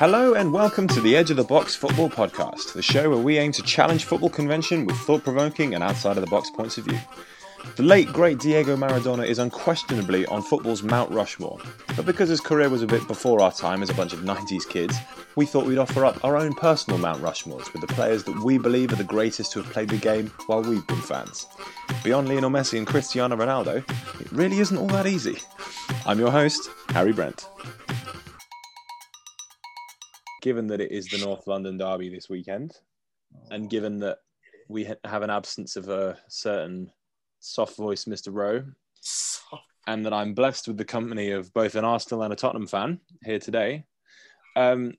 Hello and welcome to the Edge of the Box Football Podcast, the show where we aim to challenge football convention with thought provoking and outside of the box points of view. The late, great Diego Maradona is unquestionably on football's Mount Rushmore, but because his career was a bit before our time as a bunch of 90s kids, we thought we'd offer up our own personal Mount Rushmores with the players that we believe are the greatest to have played the game while we've been fans. Beyond Lionel Messi and Cristiano Ronaldo, it really isn't all that easy. I'm your host, Harry Brent. Given that it is the North London Derby this weekend, and given that we ha- have an absence of a certain soft voice Mr. Rowe, and that I'm blessed with the company of both an Arsenal and a Tottenham fan here today. Um,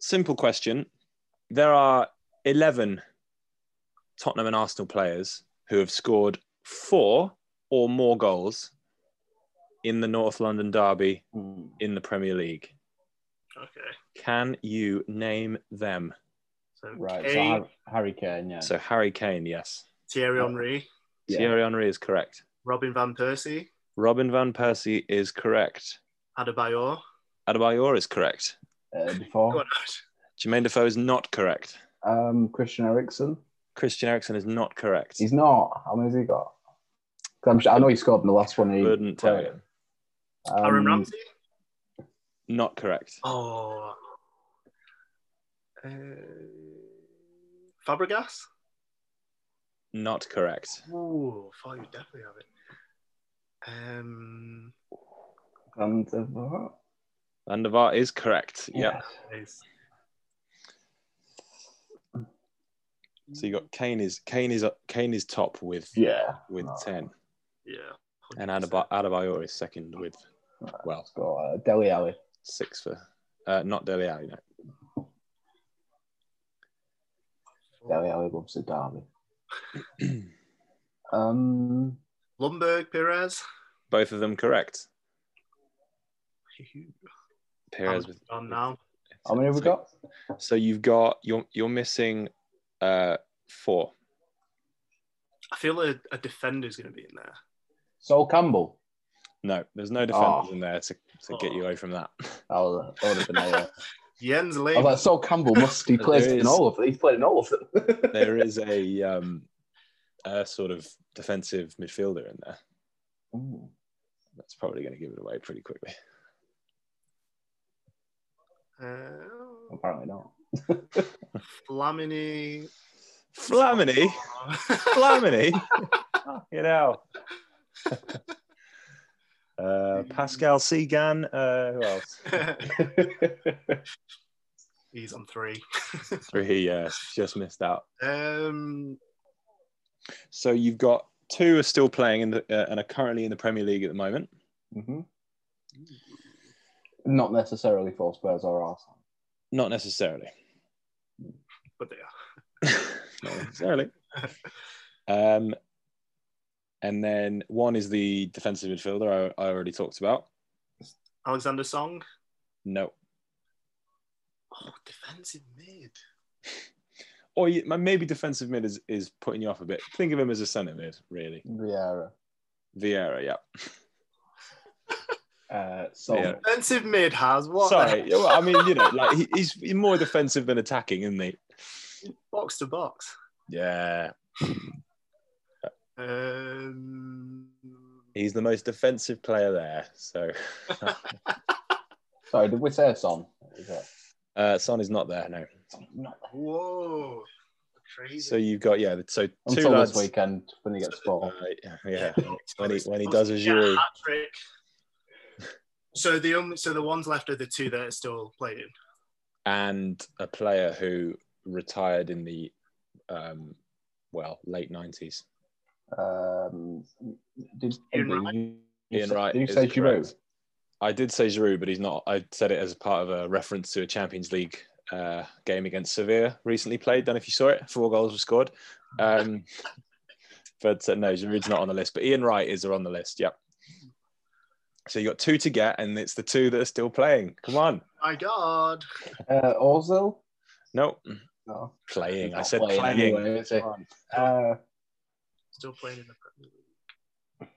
simple question. There are 11 Tottenham and Arsenal players who have scored four or more goals in the North London Derby in the Premier League. Okay. Can you name them? So Right, so Kane, Har- Harry Kane, yeah. So Harry Kane, yes. Thierry Henry, Yeah. Thierry Henry is correct. Robin van Persie, Robin van Persie is correct. Adebayor. Adebayor is correct. uh, Go before. on, Jermaine Defoe is not correct. Um, Christian Eriksen. Christian Eriksen is not correct. He's not. How many has he got? I'm sure, I know he scored in the last one. He Couldn't tell you. Um, Aaron Ramsey. Not correct. Oh. Uh, Fabregas. Not correct. Oh, I thought you definitely have it. Um, And, uh, Van der Vaart is correct. Yeah. nice. So you got Kane is Kane is Kane is top with yeah. with No. ten, Yeah. and Adebayor, Adebayor is second with well Let's go. Uh, Dele Alli. Six for uh, not Dele Alli. No. Dele Alli loves the derby. um, Ljungberg, Pires. Both of them correct. Pires with on now. how many have we got? So you've got you're you're missing uh four. I feel a, a defender's going to be in there. Sol Campbell. No, there's no defenders Oh. in there to, to get you away from that. That was, that would have been a, Jens I was like, Sol Campbell must he There plays is- in all of them. He's played in all of them. there is a um a sort of defensive midfielder in there. Ooh. That's probably going to give it away pretty quickly. Uh, Apparently not. Flamini. Flamini, Flamini, you know. Uh, Pascal Cygan. Uh, who else? He's on three. Three. Uh, just missed out. Um, So you've got two are still playing in the uh, and are currently in the Premier League at the moment. hmm Not necessarily for Spurs or Arsenal. Not necessarily. but they are. Not necessarily. Um, and then one is the defensive midfielder I, I already talked about. Alexander Song. No. Oh, defensive mid. Or you, maybe defensive mid is, is putting you off a bit. Think of him as a centre mid, really. Vieira. Vieira, yeah. Uh, so Yeah. Defensive mid has what? Sorry. well, I mean, you know, like he, he's he's more defensive than attacking, isn't he? Box to box. Yeah. Um, He's the most defensive player there. So sorry, did we say Son? Is it? uh, Son is not there, no. Not whoa. Crazy. So you've got yeah. So two until lads. this weekend when he gets ball. Uh, yeah, when he when he does a Giroud. hat trick. So the only so the ones left are the two that are still playing. and a player who retired in the um, well late nineties. Um, did, Ian Wright? you, Ian say- Wright. Did you say correct. Giroud? I did say Giroud, but he's not. I said it as part of a reference to a Champions League uh, game against Sevilla recently played. Don't know if you saw it. Four goals were scored. Um, but uh, no, Giroud's not on the list. But Ian Wright is on the list. Yep. So you got two to get, and it's the two that are still playing. Come on. My God. Uh, Ozil? No, No. playing. I said playing playing. anyway. Uh, Still playing in the Premier League.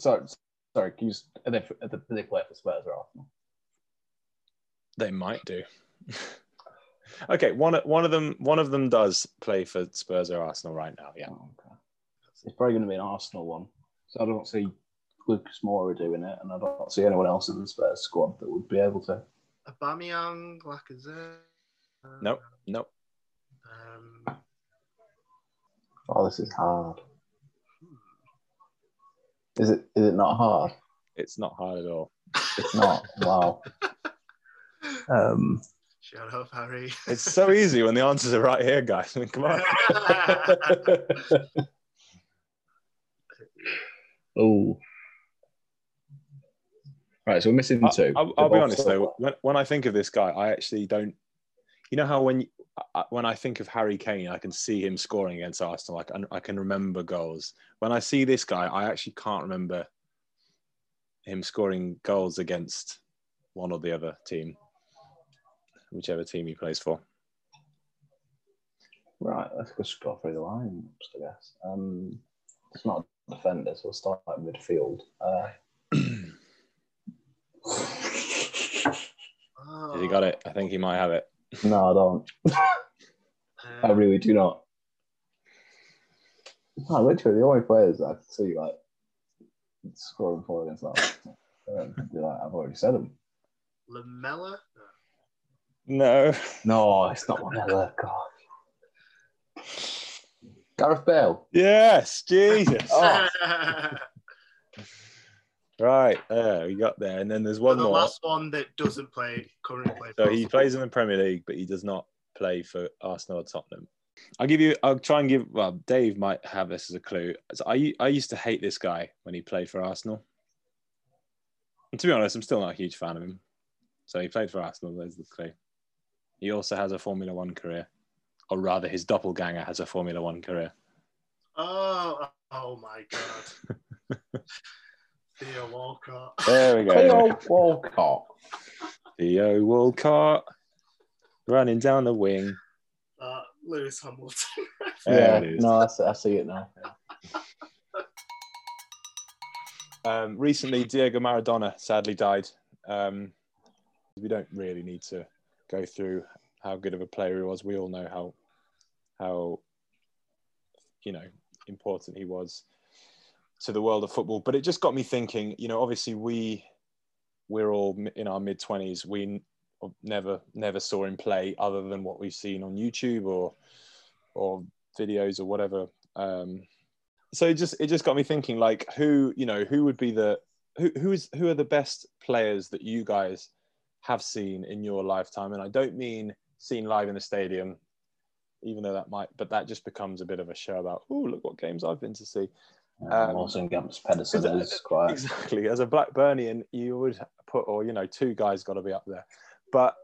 sorry, sorry. Can you, s- are they, are they, do they play for Spurs or Arsenal? They might do. okay, one one of them one of them does play for Spurs or Arsenal right now. Yeah. Oh, okay. It's probably going to be an Arsenal one. So I don't see Lucas Moura doing it, and I don't see anyone else in the Spurs squad that would be able to. Aubameyang, Lacazette. uh, Nope. Nope. Um, Oh, this is hard. Is it? Is it not hard? It's not hard at all. It's not. wow. Um, shut up, Harry. It's so easy when the answers are right here, guys. I mean, come on. oh. Right, so we're missing I- two. I'll, I'll be honest though. When, when I think of this guy, I actually don't. You know how when you, I- when I think of Harry Kane, I can see him scoring against Arsenal. I can, I can remember goals. When I see this guy, I actually can't remember him scoring goals against one or the other team, whichever team he plays for. Right, let's just go through the lines, I guess. Um, it's not a defender, so we'll start at midfield. Uh, Has he got it? I think he might have it. No, I don't. I really do not. No, literally, the only players I can see like scoring for against that, um, like, I've already said them. Lamela. No. No, it's not one of them. God. Gareth Bale. Yes, Jesus. Oh. Right there, we got there, and then there's one the more. last one that doesn't play currently play. So he plays in the Premier League, but he does not play for Arsenal or Tottenham. I'll give you. I'll try and give. Well, Dave might have this as a clue. So I I used to hate this guy when he played for Arsenal. And to be honest, I'm still not a huge fan of him. So he played for Arsenal. There's the clue. He also has a Formula One career, or rather, his doppelganger has a Formula One career. Oh, oh my god. Theo Walcott. There we go. Theo Walcott. Theo Walcott running down the wing. Uh, Lewis Hamilton. Yeah, no, I see, I see it now. Um, recently, Diego Maradona sadly died. Um, we don't really need to go through how good of a player he was. We all know how how you know important he was to the world of football. But it just got me thinking. You know, obviously we we're all in our mid twenties. We never never saw him play other than what we've seen on YouTube or or videos or whatever. Um, so it just it just got me thinking like who you know who would be the who who is who are the best players that you guys have seen in your lifetime and i don't mean seen live in the stadium even though that might but that just becomes a bit of a show about oh look what games i've been to see Um, also against Pedersen because- is quite. exactly. As a blackburnian you would put or you know two guys got to be up there. But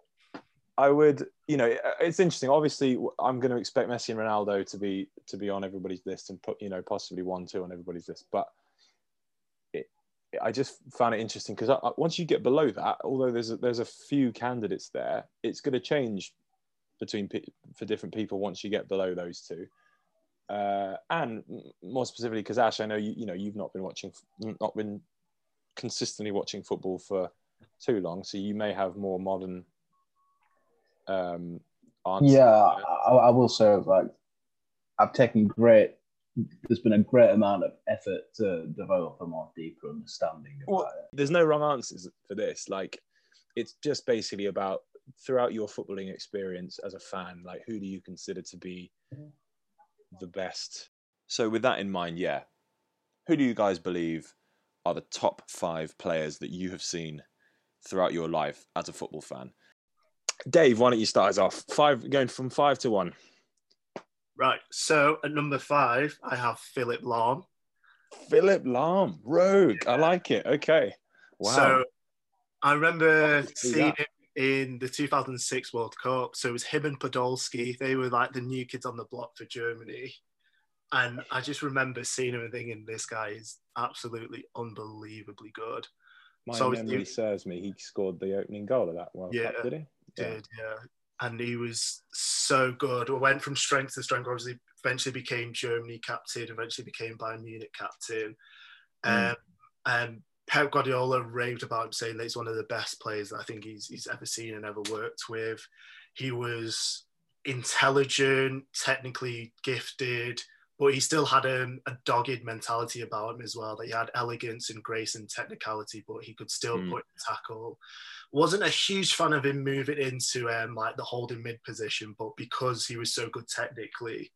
i would you know it's interesting. Obviously i'm going to expect messi and ronaldo to be to be on everybody's list and put you know possibly one two on everybody's list. But it, i just found it interesting because once you get below that although there's a, there's a few candidates there it's going to change between for different people once you get below those two uh, and more specifically because Ash, I know you you know you've not been watching, not been consistently watching football for too long, so you may have more modern um, answers. Yeah, I, I will say like I've taken great. There's been a great amount of effort to develop a more deeper understanding about Well, it. There's no wrong answers for this. Like, it's just basically about throughout your footballing experience as a fan, like who do you consider to be the best? So, with that in mind, yeah, who do you guys believe are the top five players that you have seen throughout your life as a football fan? Dave, why don't you start us off? Five, going from five to one. Right. So at number five, I have Philipp Lahm. Philipp Lahm, Rogue. I like it. Okay. Wow. So I remember see seeing that. him in the 2006 World Cup. So it was him and Podolski. They were like the new kids on the block for Germany. And I just remember seeing him and thinking, this guy is absolutely unbelievably good. My so memory you- serves me. He scored the opening goal of that World Yeah. Cup, did he? Yeah. Did, yeah. And he was so good. We went from strength to strength. Obviously, eventually became Germany captain, eventually became Bayern Munich captain. Um, Mm. Pep Guardiola raved about him, saying that he's one of the best players that I think he's he's ever seen and ever worked with. He was intelligent, technically gifted, but he still had a, a dogged mentality about him as well. That he had elegance and grace and technicality, but he could still Mm. put tackle. Wasn't a huge fan of him moving into um, like the holding mid position, but because he was so good technically,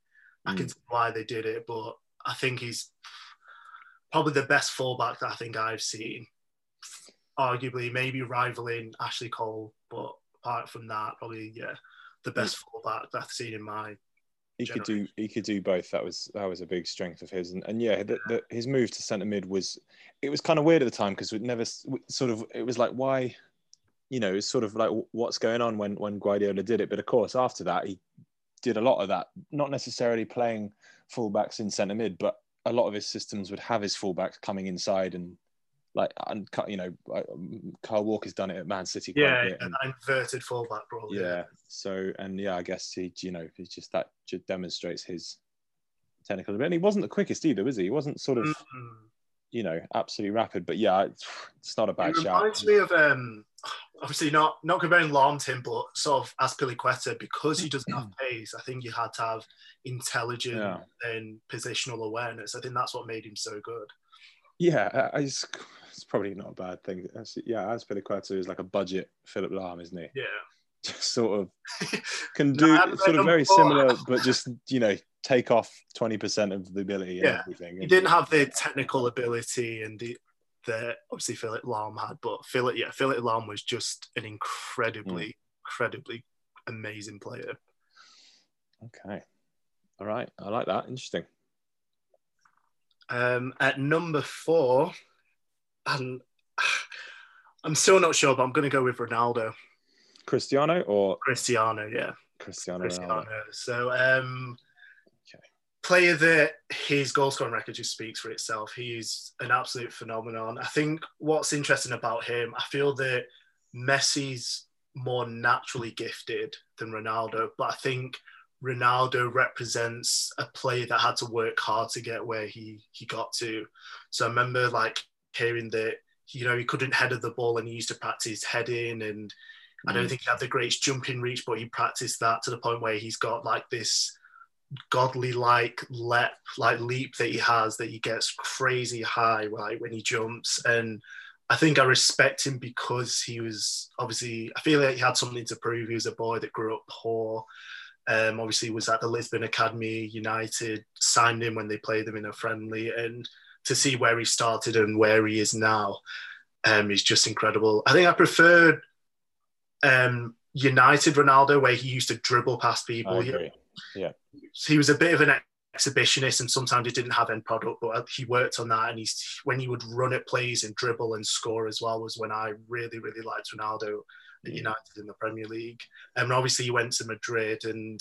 I can see why they did it. But I think he's probably the best fullback that I think I've seen. Arguably, maybe rivaling Ashley Cole, but apart from that, probably yeah, the best fullback that I've seen in my he could do he could do both. That was that was a big strength of his, and, and yeah, the, the, his move to centre mid was it was kind of weird at the time because we'd never sort of it was like why, you know, it's sort of like what's going on when when Guardiola did it. But of course, after that, he did a lot of that, not necessarily playing fullbacks in centre mid, but a lot of his systems would have his fullbacks coming inside and like and. You know, um, Kyle Walker's done it at Man City quite yeah, a bit. and- an inverted fullback role. yeah. So and yeah, I guess he, you know, it's just that just demonstrates his technical ability. And he wasn't the quickest either, was he? He wasn't sort of, Mhm. you know, absolutely rapid. But yeah, it's, it's not a bad It shout. reminds me of um, obviously not not comparing Lahm to him, but sort of Azpilicueta because he doesn't have mm. pace. I think you had to have intelligent Yeah. and positional awareness. I think that's what made him so good. Yeah, I, I just, it's probably not a bad thing. Yeah, Azpilicueta is like a budget Philipp Lahm, isn't he? Yeah, Just sort of can do haven't sort of very similar, but just you know take off twenty percent of the ability and Yeah. everything. he didn't have the technical ability and the the obviously Philipp Lahm had, but Philipp yeah Philipp Lahm was just an incredibly incredibly amazing player. Okay, all right, I like that. Interesting. Um, at number four, and I'm still not sure, but I'm going to go with Ronaldo, Cristiano or Cristiano. Yeah, Cristiano, Cristiano. Ronaldo? So, um. Player that his goal scoring record just speaks for itself. He's an absolute phenomenon. I think what's interesting about him, I feel that Messi's more naturally gifted than Ronaldo, but I think Ronaldo represents a player that had to work hard to get where he he got to. So I remember like hearing that you know he couldn't head of the ball and he used to practice heading and I don't Mm. think he had the greatest jumping reach, but he practiced that to the point where he's got like this godly like leap like leap that he has that he gets crazy high like when he jumps and I think I respect him because he was obviously I feel like he had something to prove. He was a boy that grew up poor. Um, obviously was at the Lisbon Academy United, signed him when they played them in a friendly, and to see where he started and where he is now um, is just incredible. I think I preferred um, United Ronaldo, where he used to dribble past people. Agree. he was a bit of an exhibitionist and sometimes he didn't have end product but he worked on that and he's when he would run at plays and dribble and score as well was when I really really liked Ronaldo at Mm. United in the Premier League and obviously he went to Madrid and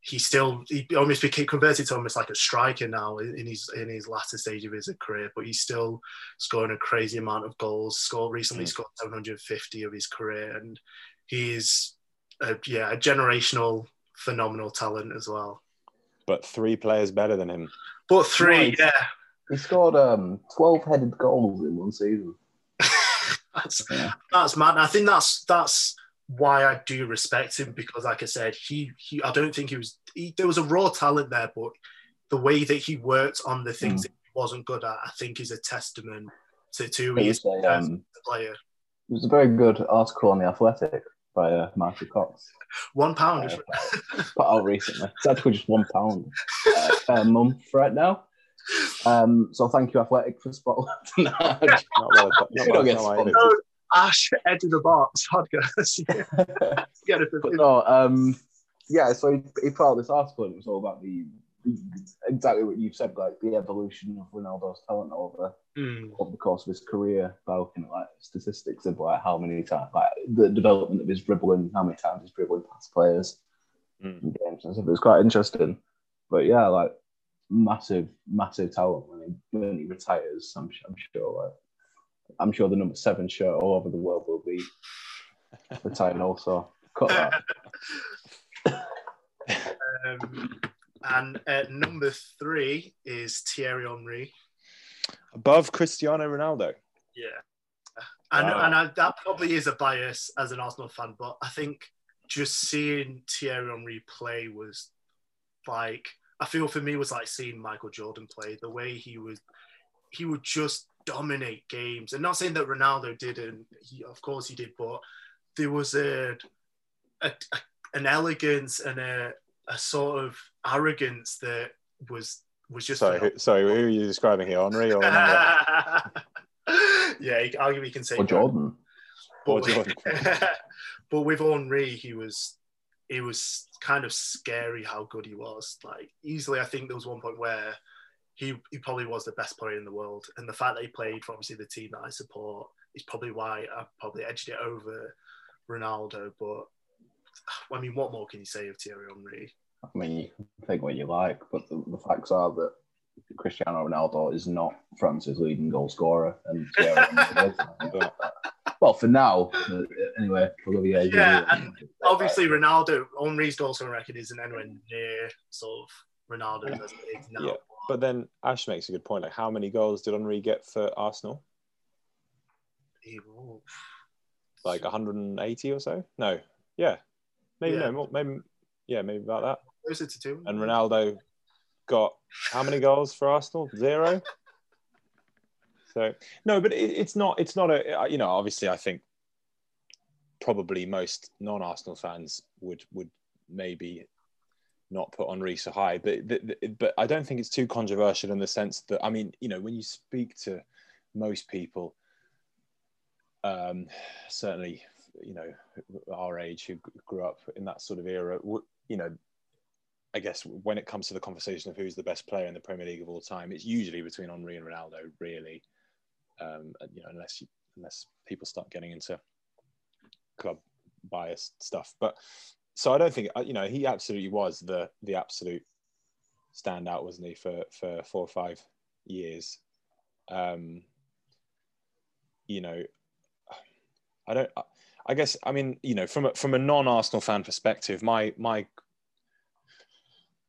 he still he almost became converted to almost like a striker now in his in his latter stage of his career but he's still scoring a crazy amount of goals scored recently Mm. scored 750 of his career and he's a, yeah a generational phenomenal talent as well But three players better than him. but three, Nice. yeah. He scored um, 12 headed goals in one season. that's Yeah. that's mad. I think that's that's why I do respect him because, like I said, he he. I don't think he was. He, there was a raw talent there, but the way that he worked on the things Mm. that he wasn't good at, I think, is a testament to to who he is a, as um, a player. it was a very good article on The Athletic by uh, Cox. One pound. Uh, put out recently. It's actually just one pound uh, per month right now. Um, so thank you, Athletic, for spotlighting that. Not well, not well, get no, No, Ash, edge of the box. It. but no, um, yeah. So he, he put out this article, and it was all about the exactly what you've said, like the evolution of Ronaldo's talent over Mm, over the course of his career by looking at like statistics of like how many times, like the development of his dribbling, how many times he's dribbling past players Mm. in games and stuff. It was quite interesting. But yeah, like massive, massive talent when he when he retires. I'm, I'm sure. Like, I'm sure the number seven shirt all over the world will be retiring also. Cut that. um, and at number three is Thierry Henry. Above Cristiano Ronaldo. Yeah, and Wow. and I, that probably is a bias as an Arsenal fan, but I think just seeing Thierry Henry play was like I feel for me was like seeing Michael Jordan play. The way he was, he would just dominate games. And not saying that Ronaldo didn't. He, of course, he did, but there was a, a, a an elegance and a a sort of arrogance that was was just Sorry, who, sorry, who are you describing here, Henry or yeah, he- arguably you can say Or Jordan. Or but, Jordan. but with Henry, he was it was kind of scary how good he was. Like easily, I think there was one point where he he probably was the best player in the world, and the fact that he played for obviously the team that I support is probably why I probably edged it over Ronaldo. But I mean, what more can you say of Thierry Henry? I mean, you can think what you like, but the, the facts are that Cristiano Ronaldo is not France's leading goal scorer, and Thierry Henry is. Well, for now, uh, anyway. Olivier Yeah, Giroud. and Obviously, Ronaldo Henry's goal scoring record isn't anywhere near sort of Ronaldo as it is now. Yeah. But then Ash makes a good point. Like, how many goals did Henry get for Arsenal? He- Like 180 or so? No. Yeah. Maybe Yeah. no more. Maybe yeah, maybe about that. Closer to two. And Ronaldo got how many goals for Arsenal? Zero. So no, but it, it's not. It's not a. You know, obviously, I think probably most non-Arsenal fans would would maybe not put Henry so high, but but I don't think it's too controversial in the sense that I mean, you know, when you speak to most people, um, certainly, you know, our age who grew up in that sort of era, you know, I guess when it comes to the conversation of who's the best player in the Premier League of all time, it's usually between Henry and Ronaldo, really. Um, you know, unless you, unless people start getting into club biased stuff. But so I don't think uh, you know he absolutely was the the absolute standout, wasn't he, for for four or five years. Um, you know, I don't. I guess I mean you know from a, from a non Arsenal fan perspective, my my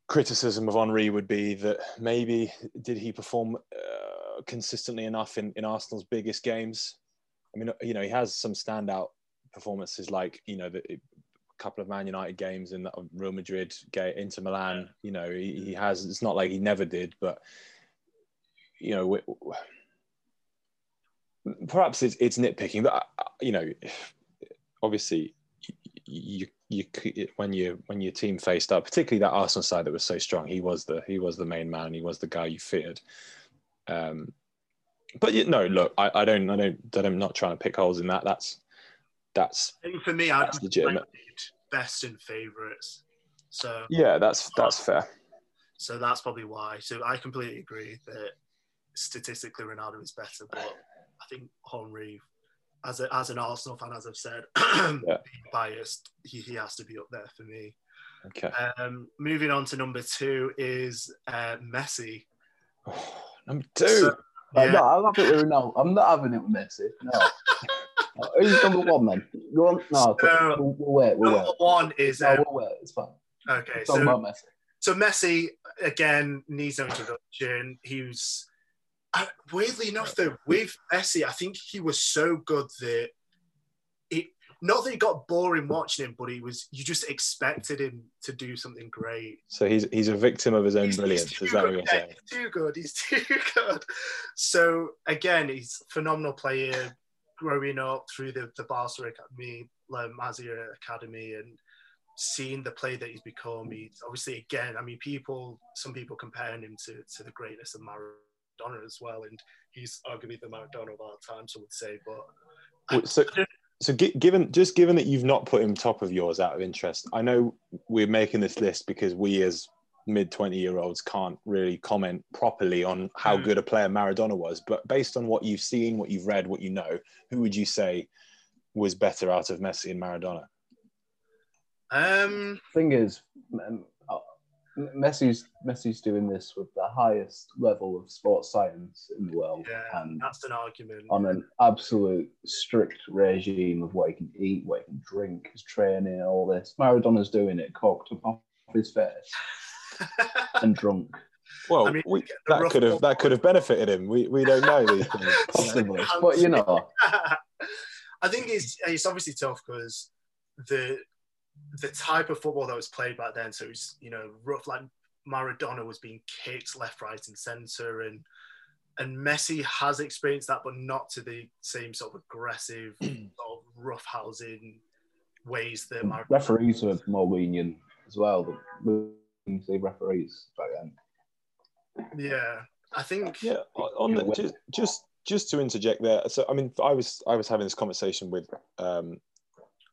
criticism of Henry would be that maybe did he perform uh, consistently enough in, in Arsenal's biggest games? I mean, you know, he has some standout performances like, you know, the couple of Man United games in the Real Madrid, Inter Milan, you know, he, he has, it's not like he never did, but, you know, we- perhaps it's, it's nitpicking, but, uh, you know, obviously you, you when you when your team faced up, particularly that Arsenal side that was so strong, he was the he was the main man. He was the guy you feared. Um, but you, no, look, I, I don't I don't that I'm not trying to pick holes in that. That's that's I think for me, I'd legitimate. best and favourites. So yeah, that's that's fair. so that's probably why. So I completely agree that statistically Ronaldo is better, but I think Henry, as a, as an Arsenal fan, as I've said, being biased, he, he has to be up there for me. Okay. Um, moving on to number two is uh, Messi. Number two. So- Yeah. no, I'll have it with Ronaldo. I'm not having it with Messi. No. Who's number one then? Go on. No, No. we'll, we'll wait. We'll Number wait. one is No, uh, we'll wait. It's fine. okay. So about Messi. So Messi again needs no introduction. He was uh, weirdly enough though with Messi, I think he was so good that it not that it got boring watching him, but he was you just expected him to do something great. So he's he's a victim of his own He's- he's brilliance. too Is that what you're Yeah, saying? he's too good. He's too good. So again, he's a phenomenal player. Growing up through the the Barca Academy, La Masia Academy, and seeing the play that he's become, he's obviously again. I mean, people, some people comparing him to to the greatness of Maradona as well, and he's arguably the Maradona of our time. Some would say, but Well, So, so gi- given just given that you've not put him top of yours out of interest, I know we're making this list because we as mid twenty year olds can't really comment properly on how Mm. good a player Maradona was. But based on what you've seen, what you've read, what you know, who would you say was better out of Messi and Maradona? um, Thing is, Messi's Messi's doing this with the highest level of sports science in the world, yeah, and that's an argument. on an absolute strict regime of what he can eat, what he can drink, his training, all this. Maradona's doing it, cocked up off his face and drunk. Well, I mean, we, that could have that could have benefited him. We we don't know these things. Possibly. but you know, I think it's it's obviously tough because the the type of football that was played back then. So it was, you know rough like Maradona was being kicked left, right, and centre, and and Messi has experienced that, but not to the same sort of aggressive, sort of rough housing ways that Maradona. referees were more lenient as well. The the referees back then. Yeah, I think. Yeah, on the, just just just to interject there. So I mean, I was I was having this conversation with um,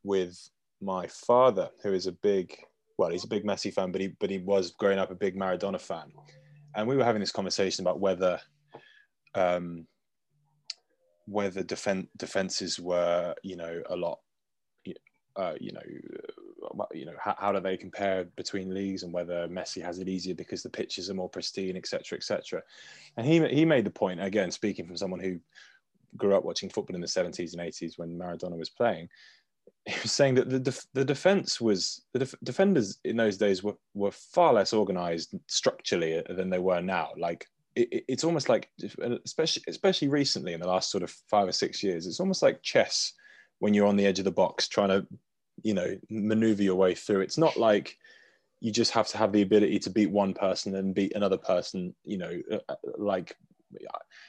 with my father, who is a big well, he's a big Messi fan, but he but he was growing up a big Maradona fan, and we were having this conversation about whether um, whether defen- defenses were you know a lot uh, you know, uh, you know, how, how do they compare between leagues and whether Messi has it easier because the pitches are more pristine, etc., etc. And he he made the point again, speaking from someone who grew up watching football in the 70s and 80s when Maradona was playing. He was saying that the def- the defense was the def- defenders in those days were, were far less organized structurally than they were now. Like it, it- it's almost like, especially especially recently in the last sort of five or six years, it's almost like chess when you're on the edge of the box trying to you know maneuver your way through it's not like you just have to have the ability to beat one person and beat another person you know uh, like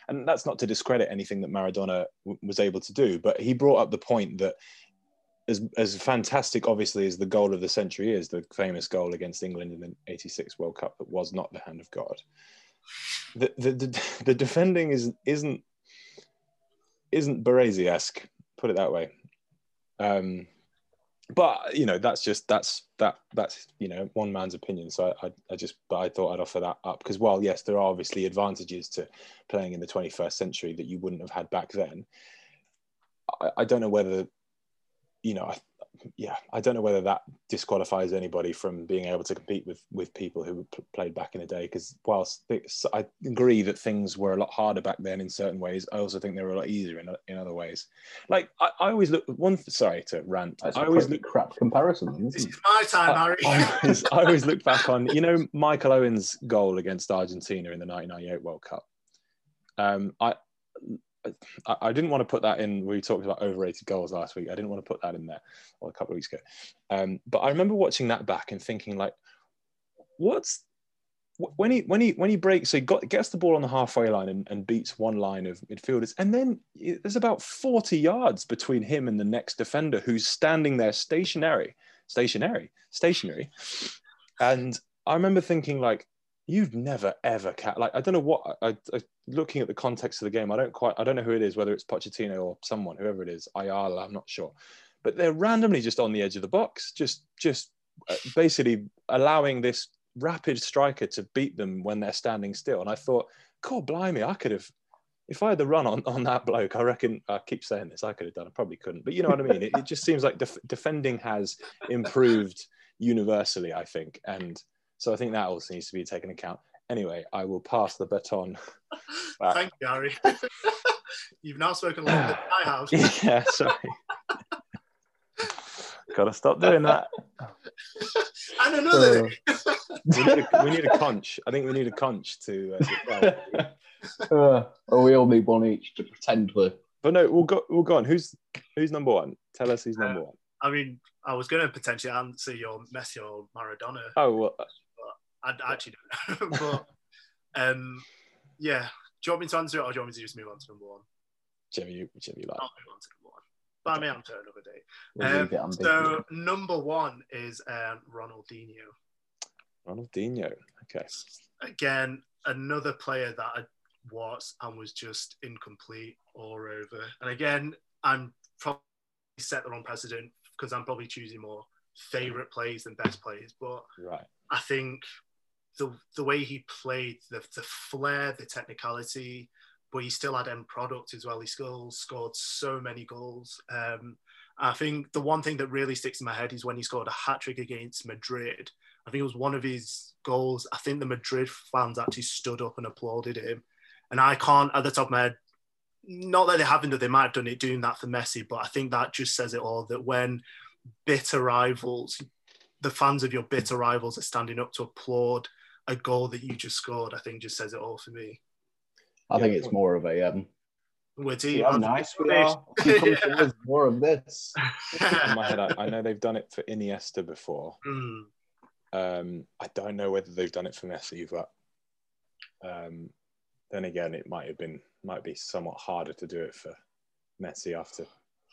and that's not to discredit anything that maradona w- was able to do but he brought up the point that as, as fantastic obviously as the goal of the century is the famous goal against england in the 86 world cup that was not the hand of god. The the, the, the defending is isn't isn't Baresi-esque put it that way. Um but you know that's just that's that that's you know one man's opinion. So I, I just but i thought i'd offer that up because while yes there are obviously advantages to playing in the 21st century that you wouldn't have had back then i, I don't know whether you know I, yeah i don't know whether that disqualifies anybody from being able to compete with with people who played back in the day because whilst it's- i agree that things were a lot harder back then in certain ways i also think they were a lot easier in, in other ways like i, I always look one sorry to rant That's i a always look crap comparison, This isn't is it? my time, I, Harry. I always, I always look back on, you know, Michael Owen's goal against Argentina in the 1998 World Cup. Um, I, I, I didn't want to put that in. We talked about overrated goals last week. I didn't want to put that in there, or a couple of weeks ago. Um, but I remember watching that back and thinking, like, what's when he when he when he breaks, so he got, gets the ball on the halfway line and, and beats one line of midfielders, and then there's about 40 yards between him and the next defender who's standing there stationary, stationary, stationary. And I remember thinking, like, you've never ever ca- like I don't know what I, I looking at the context of the game. I don't quite I don't know who it is, whether it's Pochettino or someone, whoever it is, Ayala. I'm not sure, but they're randomly just on the edge of the box, just just uh, basically allowing this rapid striker to beat them when they're standing still. And I thought, God blimey, I could have. If I had the run on, on that bloke, I reckon I keep saying this. I could have done. I probably couldn't, but you know what I mean. It, it just seems like def- defending has improved universally. I think, and so I think that also needs to be taken account. Anyway, I will pass the baton. back. Thank you, Harry. You've now spoken longer than I have. yeah, sorry. Gotta stop doing that. And another. We need a, we need a conch. I think we need a conch to. Uh. Uh, oh, we all need one each to pretend we're. but no, we'll go. We'll go on. Who's who's number one? Tell us who's number one. I mean, I was going to potentially answer your Messi or Maradona. Oh well, I I actually don't know. but um, yeah. Do you want me to answer it or do you want me to just move on to number one? whichever you you like. I'll move on to number one. But I may answer it another day. we'll Um, get so number one is um, Ronaldinho. Ronaldinho. Okay. Again, another player that I was and was just incomplete all over. And again, I'm probably set the wrong precedent because I'm probably choosing more favorite plays than best plays. But Right. I think the the way he played, the the flair, the technicality, but he still had end product as well. He still scored so many goals. Um, I think the one thing that really sticks in my head is when he scored a hat trick against Madrid. I think it was one of his goals. I think the Madrid fans actually stood up and applauded him. And I can't, at the top of my head, not that they haven't done, they might have done it doing that for Messi, but I think that just says it all that when bitter rivals, the fans of your bitter rivals are standing up to applaud a goal that you just scored, I think just says it all for me. I think it's more of a um, Would see he? how nice we are. You come to us, more of this. In my head, I, I know they've done it for Iniesta before. Mm, Um, I don't know whether they've done it for Messi, but um, then again, it might have been might be somewhat harder to do it for Messi after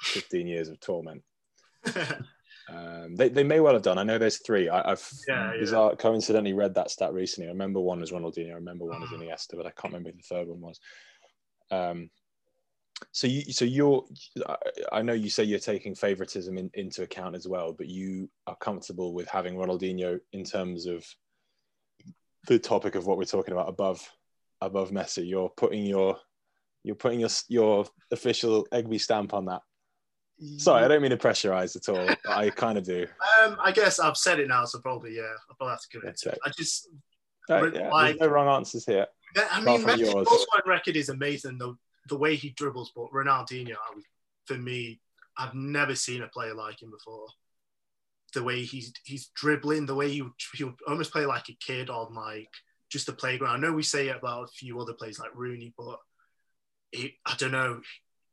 15 years of torment. Um, they, they may well have done. I know there's three. I, I've Yeah, yeah. coincidentally read that stat recently. I remember one was Ronaldinho. I remember one was Ah. Iniesta, but I can't remember who the third one was. Um, so you, so you're. I- I know you say you're taking favoritism in, into account as well, but you are comfortable with having Ronaldinho in terms of the topic of what we're talking about above above Messi. You're putting your you're putting your your official Egby stamp on that. Sorry, I don't mean to pressurize at all. But I kind of do. Um, I guess I've said it now, so probably yeah. I'll probably have to give it to. Okay. it. I just, But, yeah, like- there's no wrong answers here. I mean, Messi's goal record is amazing. The the way he dribbles, but Ronaldinho, for me, I've never seen a player like him before. The way he's he's dribbling, the way he he almost play like a kid on like just the playground. I know we say it about a few other players like Rooney, but I don't know.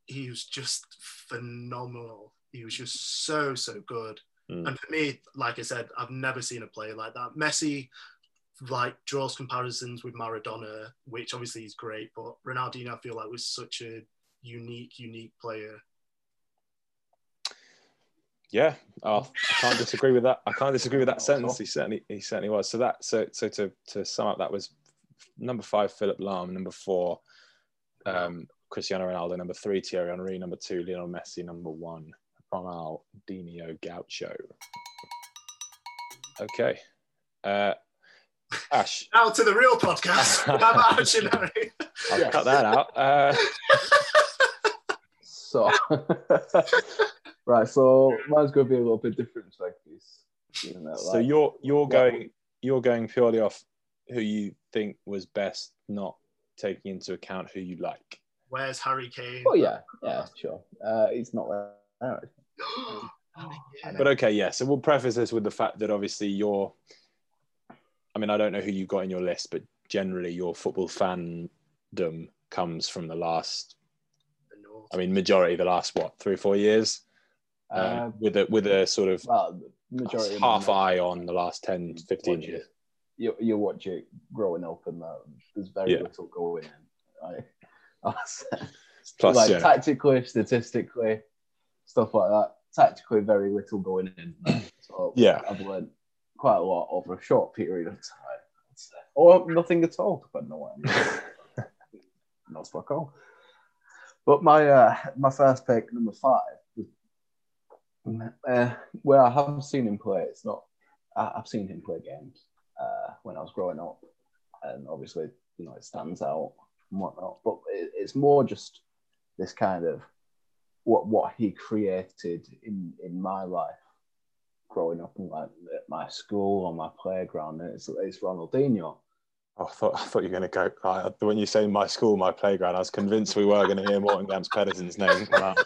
He was just phenomenal. He was just so so good. Mm. And for me, like I said, I've never seen a player like that. Messi, like draws comparisons with Maradona, which obviously is great, but Ronaldinho, I feel like was such a unique, unique player. Yeah, oh, I can't disagree with that. I can't disagree with that sentence. He certainly he certainly was. So that so so to to sum up, that was number five, Philipp Lahm, number four, um, Cristiano Ronaldo, number three, Thierry Henry, number two, Lionel Messi, number one, Ronaldinho Gaucho. Okay. Uh, Ash, Now to the real podcast. How about Archie I'll Yes. cut that out. Uh, So, right. So mine's going to be a little bit different, like this. You know, so like- you're you're what- going you're going purely off who you think was best, not taking into account who you like. Where's Harry Kane? Oh yeah, yeah, sure. Uh, it's not there. But okay, yeah. So we'll preface this with the fact that obviously you're. I mean, I don't know who you got in your list, but generally your football fandom comes from the last. I mean, majority the last what three or four years, um, Uh, with a with a sort of well, the majority of half them, eye on the last 10, 15 years. You you watch it growing up, and uh, there's very Yeah. little going in. Right? Plus, like yeah, tactically, statistically, stuff like that. Tactically, very little going in. So Yeah. I've learned quite a lot over a short period of time, or nothing at all, depending on what I'm Not fuck all. But my uh, my first pick, number five, uh, where I haven't seen him play. It's not. I, I've seen him play games uh, when I was growing up, and obviously, you know, it stands out and whatnot. But it, it's more just this kind of what what he created in in my life growing up in like at my school or my playground. And it's it's Ronaldinho. Oh, I thought I thought you were going to go I, when you say my school, my playground. I was convinced we were going to hear Morten Gamst Pedersen's name come out.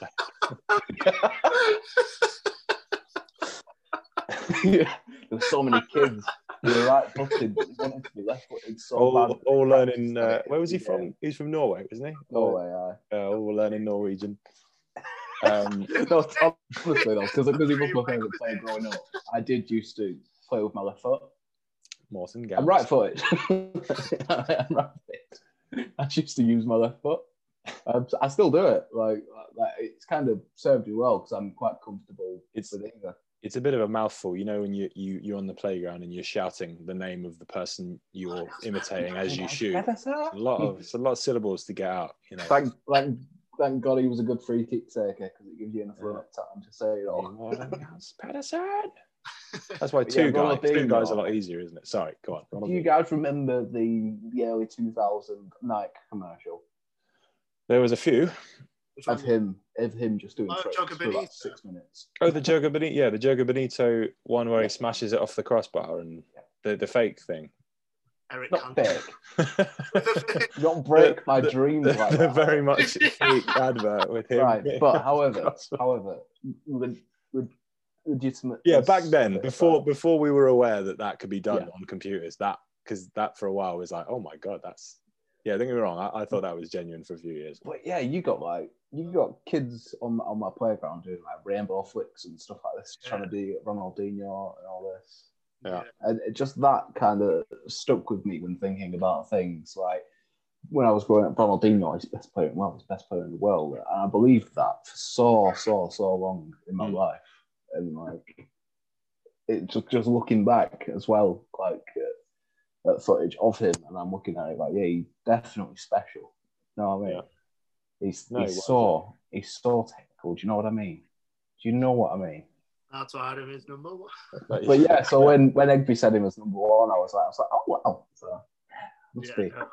There's so many kids who were right footed, but they wanted to be left footed so all, bad. all learning. Uh, where was he from? He's from Norway, wasn't he? Norway, aye. Uh, all learning Norwegian. Um, no, honestly though, because because he was my favourite player growing up. I did used to play with my left foot. Morten Gamst. I'm right footed. I'm right footed. I used to use my left foot. Um, I still do it. Like, like it's kind of served me well because I'm quite comfortable It's- with either. It's a bit of a mouthful, you know, when you, you you're on the playground and you're shouting the name of the person you're imitating as you shoot. It's a lot of it's a lot of syllables to get out, you know. Thank, thank, thank God he was a good free kick taker because it gives you enough run up time to say it all. Pedersen. That's why Yeah, two guys, two guys are a lot easier, isn't it? Sorry, go on. Do you guys remember the, the early 2000 Nike commercial There was a few. Which of him of him just doing Oh, tricks Joga for about six minutes? Oh, the Joga Bonito, yeah, the Joga Bonito one where he smashes it off the crossbar and the, the fake thing. Eric Not Cantona. fake. Don't break my The- dreams The, like the that. very much fake advert with him. right, but however, Crossbar. however, le- le- legitimate. yeah, back then, before before we were aware that that could be done Yeah. on computers, that because that for a while was like, oh my god, that's yeah. Don't get me wrong, I, I thought that was genuine for a few years. But yeah, you got like you got kids on on my playground doing like rainbow flicks and stuff like this, trying to be Ronaldinho and all this. Yeah. And it, just that kind of stuck with me when thinking about things like when I was growing up, Ronaldinho is best player, in well, he's best player in the world, and I believed that for so so so long in my Mm. life, and like it just just looking back as well, like uh, at footage of him, and I'm looking at it like, yeah, he's definitely special. You know what I mean? Yeah. He's No, he he's was, so he's so technical. Do you know what I mean? Do you know what I mean? That's why I had him as number one. But yeah, so when when Egby said him as number one, I was like, I was like, oh wow, so must Yeah, be. no,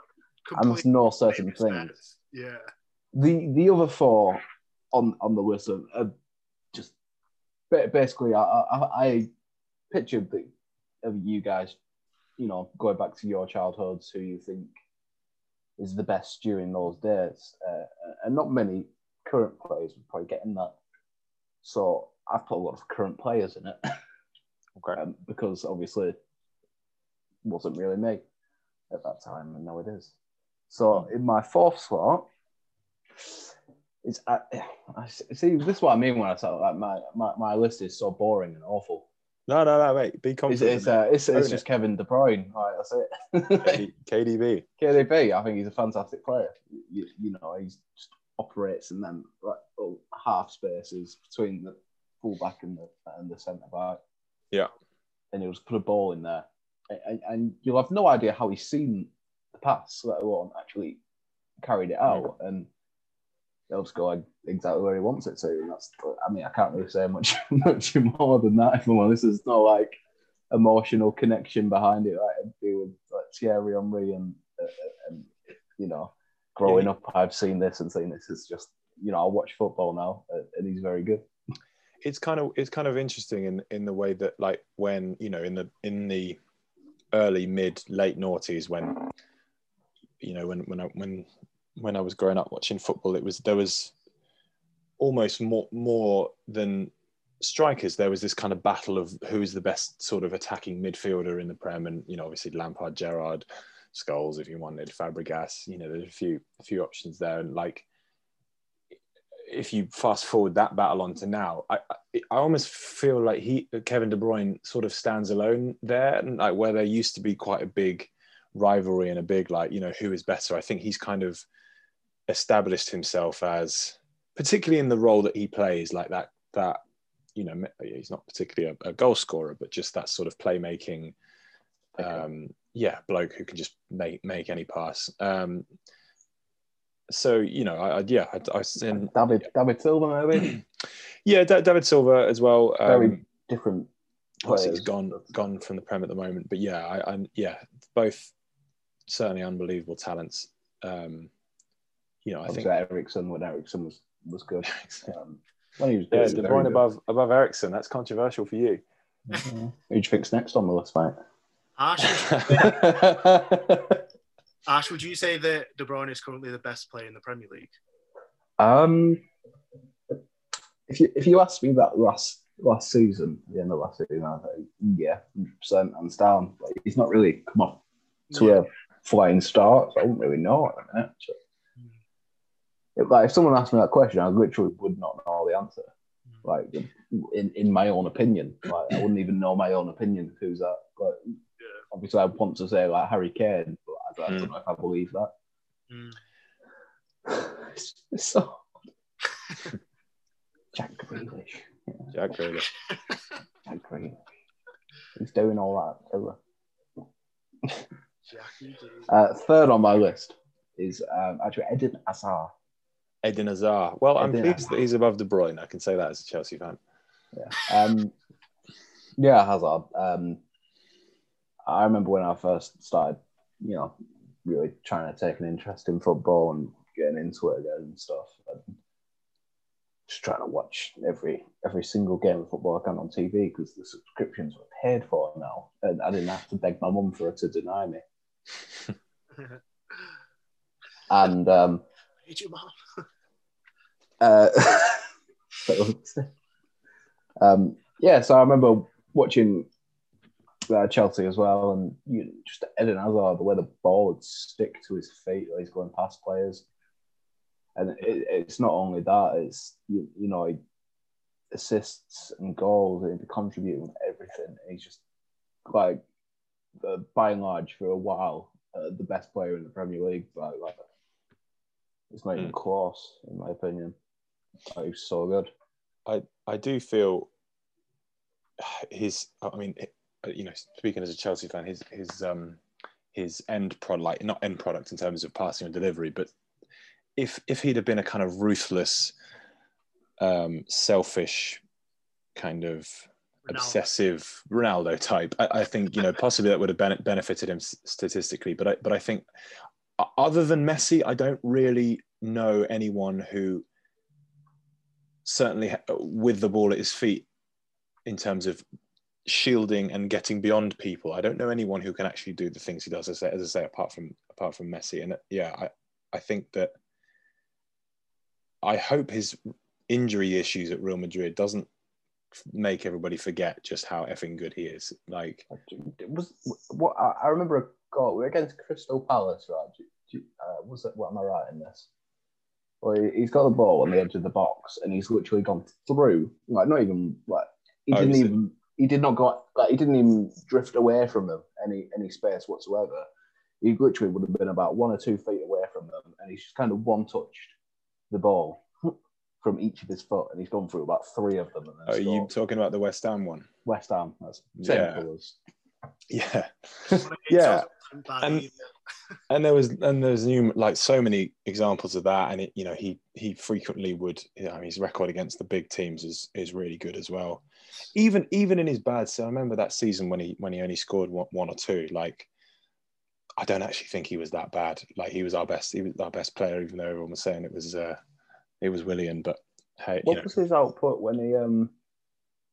I must know certain completely things. respect. Yeah. The the other four on on the list are, are just basically, I, I I pictured the of you guys, you know, going back to your childhoods, who you think is the best during those days, uh, and not many current players would probably get in that. So I've put a lot of current players in it. Okay. um, because obviously it wasn't really me at that time, and now it is. So in my fourth slot, it's I, I see this is what I mean when I say like my, my, my list is so boring and awful. No, no, no, mate. Be It's confident. it's, uh, it's, Own it's it. just Kevin De Bruyne. Right, that's it. KDB. KDB, I think he's a fantastic player. You, you know, he just operates in them like half spaces between the fullback and the and the centre back. Yeah. and he'll just put a ball in there, and, and, you'll have no idea how he's seen the pass, let alone actually carried it out, and he'll go exactly where he wants it to. And that's, I mean, I can't really say much much more than that. If I'm honest, there's no like emotional connection behind it, like it'd be with like Thierry Henry and uh, and you know, growing Yeah. up, I've seen this and seen this. It's just you know, I watch football now, uh, and he's very good. it's kind of it's kind of interesting in in the way that like when you know in the in the early mid late noughties when you know when when when when I was growing up watching football it was there was almost more more than strikers. There was this kind of battle of who's the best sort of attacking midfielder in the prem. And you know obviously Lampard Gerrard Scholes if you wanted Fabregas you know there's a few a few options there. And like if you fast forward that battle onto now, I, I I almost feel like he Kevin De Bruyne sort of stands alone there, and like where there used to be quite a big rivalry and a big like you know who is better. I think he's kind of established himself as particularly in the role that he plays, like that that you know he's not particularly a, a goal scorer, but just that sort of playmaking. Um, yeah, bloke who can just make make any pass. Um, so you know, I, I yeah, I, I and David David Silva, maybe yeah, Da- David Silva as well. Um, very different. players. he's gone gone from the Prem at the moment, but yeah, I, I'm yeah, both certainly unbelievable talents. Um, you know, I Obviously, think Eriksen when Eriksen was was good. Um, when he was yeah, good, De Bruyne above above Eriksen. That's controversial for you. Mhm. Who do you think's next on the list, mate? Ash, Ash, would you say that De Bruyne is currently the best player in the Premier League? um, if you if you asked me that last last season, at the end of last season, I'd say yeah, hundred percent, hands down. But he's not really come up to Yeah. a flying start. So I wouldn't really know at the minute. So, if, like if someone asked me that question, I literally would not know the answer. Like in, in my own opinion, like I wouldn't even know my own opinion. Who's that? Like, obviously, I want to say like Harry Kane, but I don't, I don't know if I believe that. Mm. it's, it's so Jack Grealish. Yeah, Jack Grealish. Jack Grealish. He's doing all that. too. Uh, third on my list is um, actually Eden Hazard. Eden Hazard. Well, I'm Eden pleased that he's above De Bruyne. I can say that as a Chelsea fan. Yeah. Um, yeah, Hazard. Um, I remember when I first started, you know, really trying to take an interest in football and getting into it again and stuff. And just trying to watch every every single game of football I can on TV because the subscriptions were paid for now, and I didn't have to beg my mum for her to deny me. And um, Hate you, mom. Uh, um, yeah, so I remember watching uh, Chelsea as well, and you, just Eden Hazard, the way the ball would stick to his feet, while he's going past players, and it, it's not only that; it's you, you know, he assists and goals and contributing with everything. He's just like, uh, by and large, for a while, uh, the best player in the Premier League. Like, like it's not even Mm. close, in my opinion. He's so good. I I do feel his. I mean, you know, speaking as a Chelsea fan, his his um his end product, like not end product in terms of passing and delivery, but if if he'd have been a kind of ruthless, um, selfish, kind of Ronaldo. obsessive Ronaldo type, I, I think you know possibly that would have bene- benefited him s- statistically. But I but I think other than Messi, I don't really know anyone who certainly with the ball at his feet in terms of shielding and getting beyond people. I don't know anyone who can actually do the things he does. As I say, as I say apart from apart from Messi, and uh, yeah, I I think that I hope his injury issues at Real Madrid doesn't make everybody forget just how effing good he is. Like, was what I I remember a goal. We were against Crystal Palace, right? Do- do- Uh, was it? What am I right in this? Well, he- he's got the ball on the edge of the box, and he's literally gone through. Like, not even like he Oh, didn't even. He did not go. Like, he didn't even drift away from them any any space whatsoever. He literally would have been about one or two feet away from them, and he's just kind of one touched the ball from each of his foot, and he's gone through about three of them. And then are you talking about the West Ham one? West Ham? That's same Yeah. colours. Yeah. Yeah. us wasn't bad And- either. And there was and there's new like so many examples of that. And it you know he he frequently would you know, I mean, his record against the big teams is is really good as well. Even even in his bad so I remember that season when he when he only scored one, one or two like I don't actually think he was that bad. Like he was our best he was our best player even though everyone was saying it was uh it was Willian but hey you What know. was his output when he um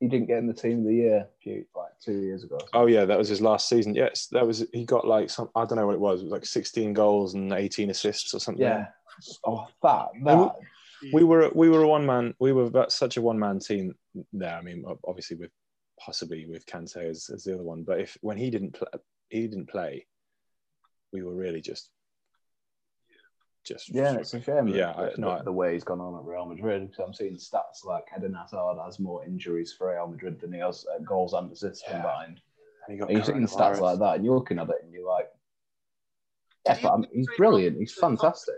he didn't get in the team of the year few, like two years ago? oh yeah that was his last season yes that was he got like some I don't know what it was it was like 16 goals and 18 assists or something Yeah. Oh, that that. we were we were a one man we were about such a one man team there. I mean, obviously with possibly with Kante as, as the other one, but if when he didn't play, he didn't play, we were really just just Yeah, it's a shame. Yeah, the, I- no, the, the way he's gone on at Real Madrid. Because I'm seeing stats like Eden Hazard has more injuries for Real Madrid than he has uh, goals and assists Yeah. combined. and he got And you're seeing stats like that, and you're looking at it, and you're like, yeah, but I'm, he's brilliant. He's problems? fantastic.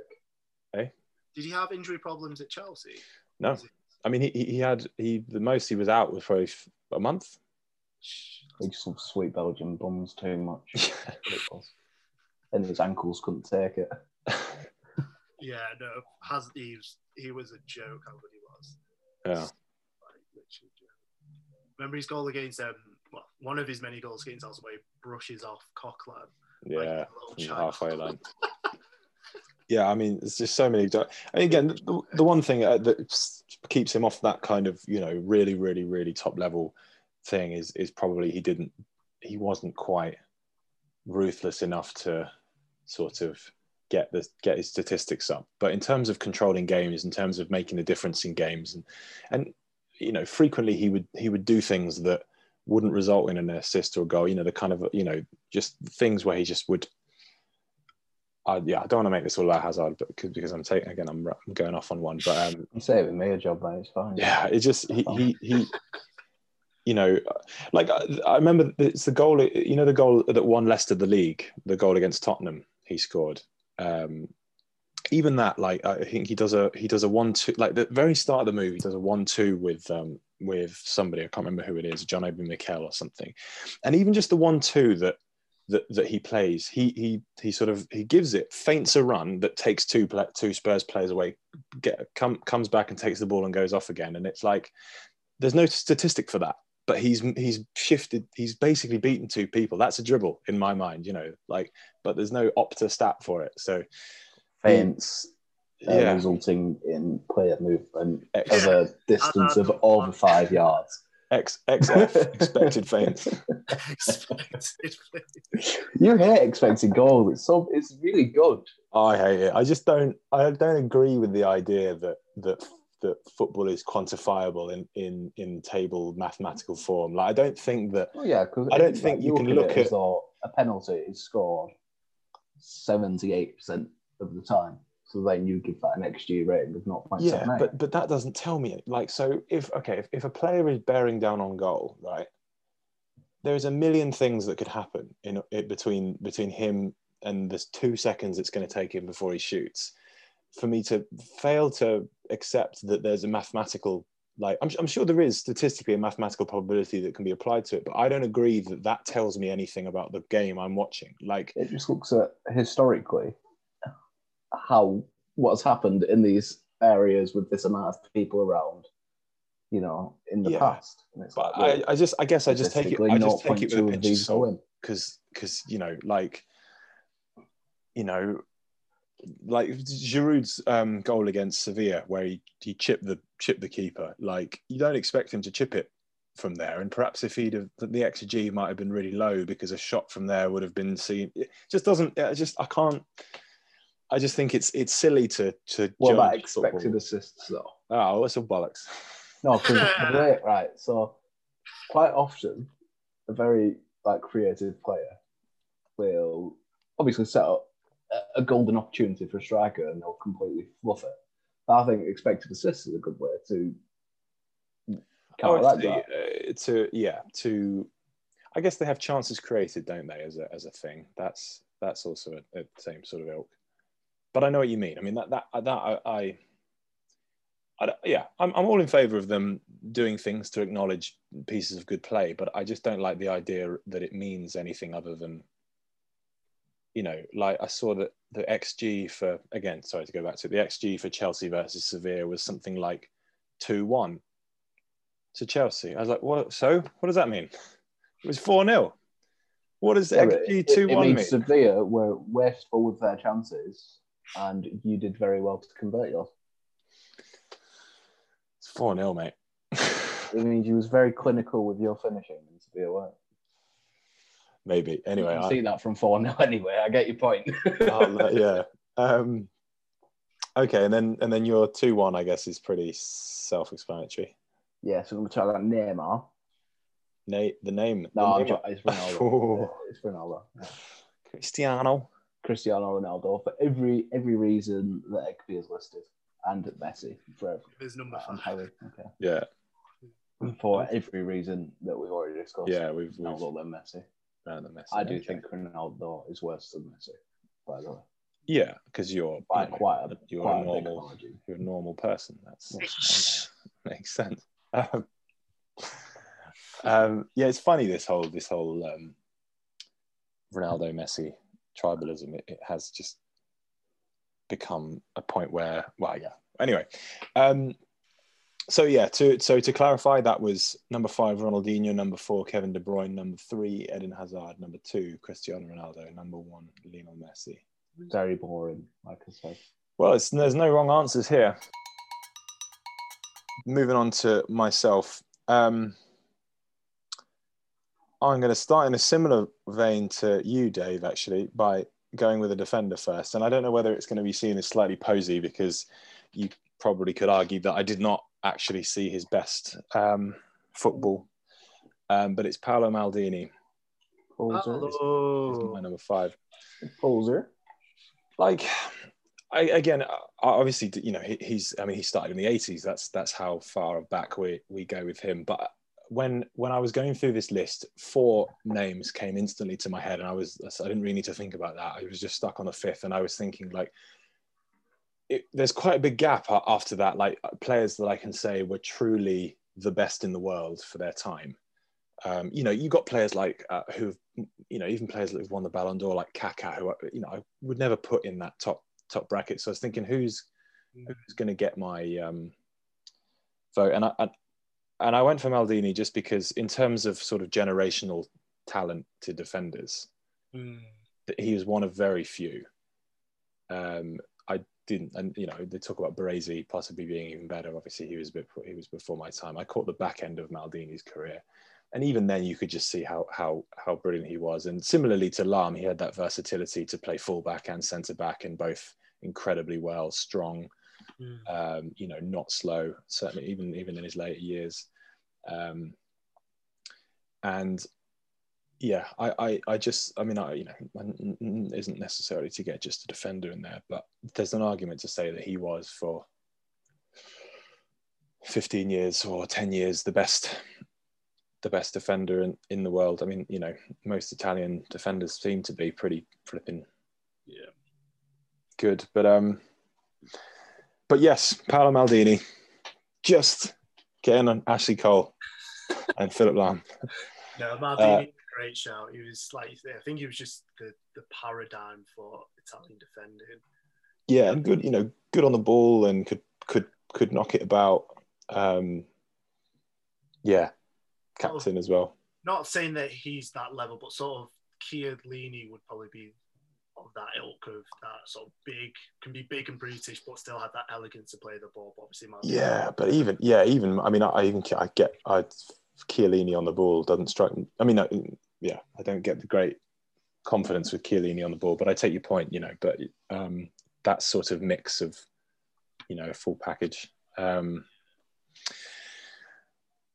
Did he have injury problems at Chelsea? No, I mean he, he he had he the most he was out was probably f- a month. He just loves sweet Belgian bums too much. and his ankles couldn't take it. Yeah, no. Has he was he was a joke how good he was. yeah, Like, literally joke. Remember his goal against um well, one of his many goals against us where he brushes off Coquelin. yeah, like halfway line. yeah, I mean, there's just so many. And again, the, the one thing uh, that keeps him off that kind of you know really, really, really top level thing is is probably he didn't he wasn't quite ruthless enough to sort of get the get his statistics up. But in terms of controlling games, in terms of making a difference in games, and and you know, frequently he would he would do things that wouldn't result in an assist or a goal. You know, the kind of you know just things where he just would. Uh, yeah, I don't want to make this all about Hazard, but because, because I'm taking again, I'm, I'm going off on one, but um, You're with me a job, mate. It's fine. yeah, it just he he, he you know, like I, I remember it's the goal. You know, the goal that won Leicester the league, the goal against Tottenham, he scored. Um, even that, like I think he does a he does a one two like the very start of the movie, does a one two with um with somebody. I can't remember who it is, John Obi Mikel or something, and even just the one two that that that he plays, he he he sort of he gives it feints a run that takes two two Spurs players away, get come comes back and takes the ball and goes off again, and it's like there's no statistic for that but he's he's shifted he's basically beaten two people. That's a dribble in my mind you know like but there's no opta stat for it so Feints uh, yeah resulting in player movement X, of a distance of over five yards. X, xf expected feints Expected. You hate expecting goals. It's so it's really good. i hate it i just don't i don't agree with the idea that that that football is quantifiable in in in table mathematical form. Like I don't think that. Oh yeah, I don't think you can look it as at- a penalty is scored seventy-eight percent of the time. So then you give that an XG rating of 0.78. Yeah, but but that doesn't tell me like so if okay if, if a player is bearing down on goal, right? There's a million things that could happen in it between between him and the two seconds it's going to take him before he shoots. For me to fail to accept that there's a mathematical like I'm, I'm sure there is statistically a mathematical probability that can be applied to it, but I don't agree that that tells me anything about the game I'm watching. Like it just looks at historically how what's happened in these areas with this amount of people around, you know, in the Yeah. past. But like, I, I just I guess I just take it I just take it with a pinch of salt. because because you know like you know like Giroud's um, goal against Sevilla where he, he chipped the chipped the keeper like you don't expect him to chip it from there and perhaps if he'd have the xg might have been really low because a shot from there would have been seen it just doesn't I just I can't I just think it's it's silly to to What about expected football. assists though? oh what's a bollocks No, because right. So quite often, a very like creative player will obviously set up a- golden opportunity for a striker, and they'll completely fluff it. I think expected assists is a good way to Oh, it's the, that. uh, to yeah to I guess they have chances created, don't they, as a as a thing? That's that's also a, same sort of ilk. But I know what you mean. I mean that that that I, I, I yeah, I'm I'm all in favour of them doing things to acknowledge pieces of good play, but I just don't like the idea that it means anything other than. You know, like I saw that the XG for again, sorry to go back to it, the XG for Chelsea versus Sevilla was something like two one to Chelsea. I was like, what? So what does that mean? It was 4 0. What does Yeah, XG two one mean? Sevilla were wasteful with their chances, and you did very well to convert yours. It's 4 0, mate. It means you was very clinical with your finishing, and Sevilla weren't. Maybe. Anyway, you can I, see that from four 0 anyway. I get your point. I'll, uh, yeah. Um, okay, and then and then your 2 1, I guess, is pretty self explanatory. yeah, so we're talking about Neymar. Nate, the name. No, the name- sure it's Ronaldo. Oh. Yeah, it's Ronaldo. Yeah. Cristiano. Cristiano Ronaldo for every every reason that Ekpe has listed, and Messi for every, His number and five. Harry. Okay. Yeah, For every reason that we've already discussed. yeah, we've, we've Ronaldo then Messi. Found the message. I do Okay. think Ronaldo is worse than Messi. By the way, Yeah, because you're, by you know, quite a you're quite a a normal margin. you're a normal person. That's Yes. makes sense. Um, um, yeah, it's funny this whole this whole um, Ronaldo Messi tribalism. It, it has just become a point where, well, yeah. Anyway, um, so yeah, to so to clarify, that was number five Ronaldinho, number four Kevin De Bruyne, number three Eden Hazard, number two Cristiano Ronaldo, number one Lionel Messi. Very boring, like I said. Well, it's, there's no wrong answers here. Moving on to myself. Um, I'm going to start in a similar vein to you, Dave, actually, by going with a defender first. And I don't know whether it's going to be seen as slightly posy because you probably could argue that I did not actually see his best um, football. Um, but it's Paolo Maldini, Poser. my number five. Poser. like I, again obviously you know he, he's i mean he started in the 80s that's that's how far back we we go with him but when when i was going through this list four names came instantly to my head and i was i didn't really need to think about that i was just stuck on the fifth and i was thinking like it, there's quite a big gap after that like players that i can say were truly the best in the world for their time um, you know, you got players like uh, who've, you know, even players that have won the Ballon d'Or, like Kaká, who, I- you know, I would never put in that top top bracket. So I was thinking, who's who's going to get my um, vote? And I, I and I went for Maldini just because, in terms of sort of generational talent to defenders, Mm. that he was one of very few. Um, didn't, and you know, they talk about Baresi possibly being even better. Obviously, he was a bit, he was before my time. I caught the back end of Maldini's career, and even then, you could just see how how how brilliant he was. And similarly to Lahm, he had that versatility to play fullback and centre back, and both incredibly well, strong, Mm. Um, you know, not slow. Certainly, even even in his later years. Um, and yeah, I, I, I just, I mean, I, you know, isn't necessarily to get just a defender in there, but there's an argument to say that he was for 15 years or 10 years the best the best defender in, in the world. I mean, you know, most Italian defenders seem to be pretty flipping Yeah. good. But um but yes, Paolo Maldini just getting on Ashley Cole and Philipp Lahm. No, Maldini, great shout. He was like, I think he was just the, the paradigm for Italian defending. Yeah, and good, you know, good on the ball and could could could knock it about. Um yeah, captain as well. Not saying that he's that level, but sort of Chiellini would probably be of that ilk of that sort of big, can be big and British, but still have that elegance to play the ball. But obviously, Maldini, Yeah, but even yeah, even I mean, I, I even I get I Chiellini on the ball doesn't strike me. I mean, yeah, I don't get the great confidence with Chiellini on the ball, but I take your point, you know. But um, that sort of mix of, you know, a full package. Um,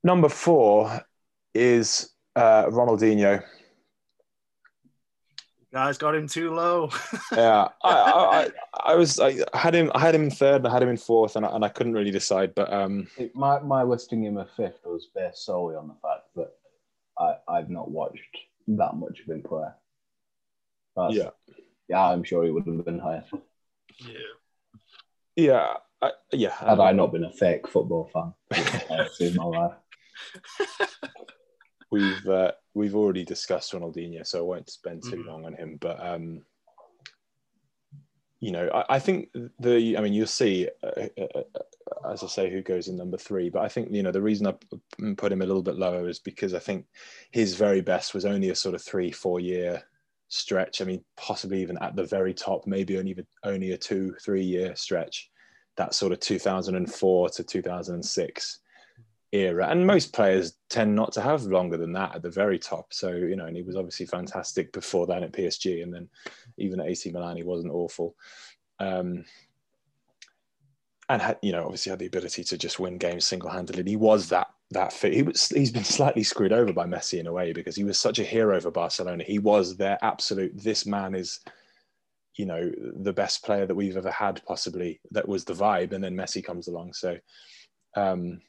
number four is uh, Ronaldinho. guys got him too low. Yeah, I, I, I, I was I had him I had him in third and I had him in fourth and I, and I couldn't really decide, but um, It- My, my listing him a fifth was based solely on the fact that I, I've not watched that much of him play. That's- yeah, Yeah, I'm sure he would have been higher yeah. yeah, I, yeah. had I not been a fake football fan in my life. we've uh, we've already discussed Ronaldinho, so I won't spend too Mhm. long on him. But um, you know, I, I think the I mean, you'll see, uh, uh, uh, as I say, who goes in number three. But I think you know the reason I put him a little bit lower is because I think his very best was only a sort of three four year stretch. I mean, possibly even at the very top, maybe only only a two three year stretch. That sort of 2004 to 2006 era. And most players tend not to have longer than that at the very top. So, you know, and he was obviously fantastic before then at PSG. And then even at AC Milan, he wasn't awful. Um, and had, you know, obviously had the ability to just win games single handedly. He was that that fit. He was he's been slightly screwed over by Messi in a way because he was such a hero for Barcelona. He was their absolute this man is you know the best player that we've ever had possibly that was the vibe and then Messi comes along so um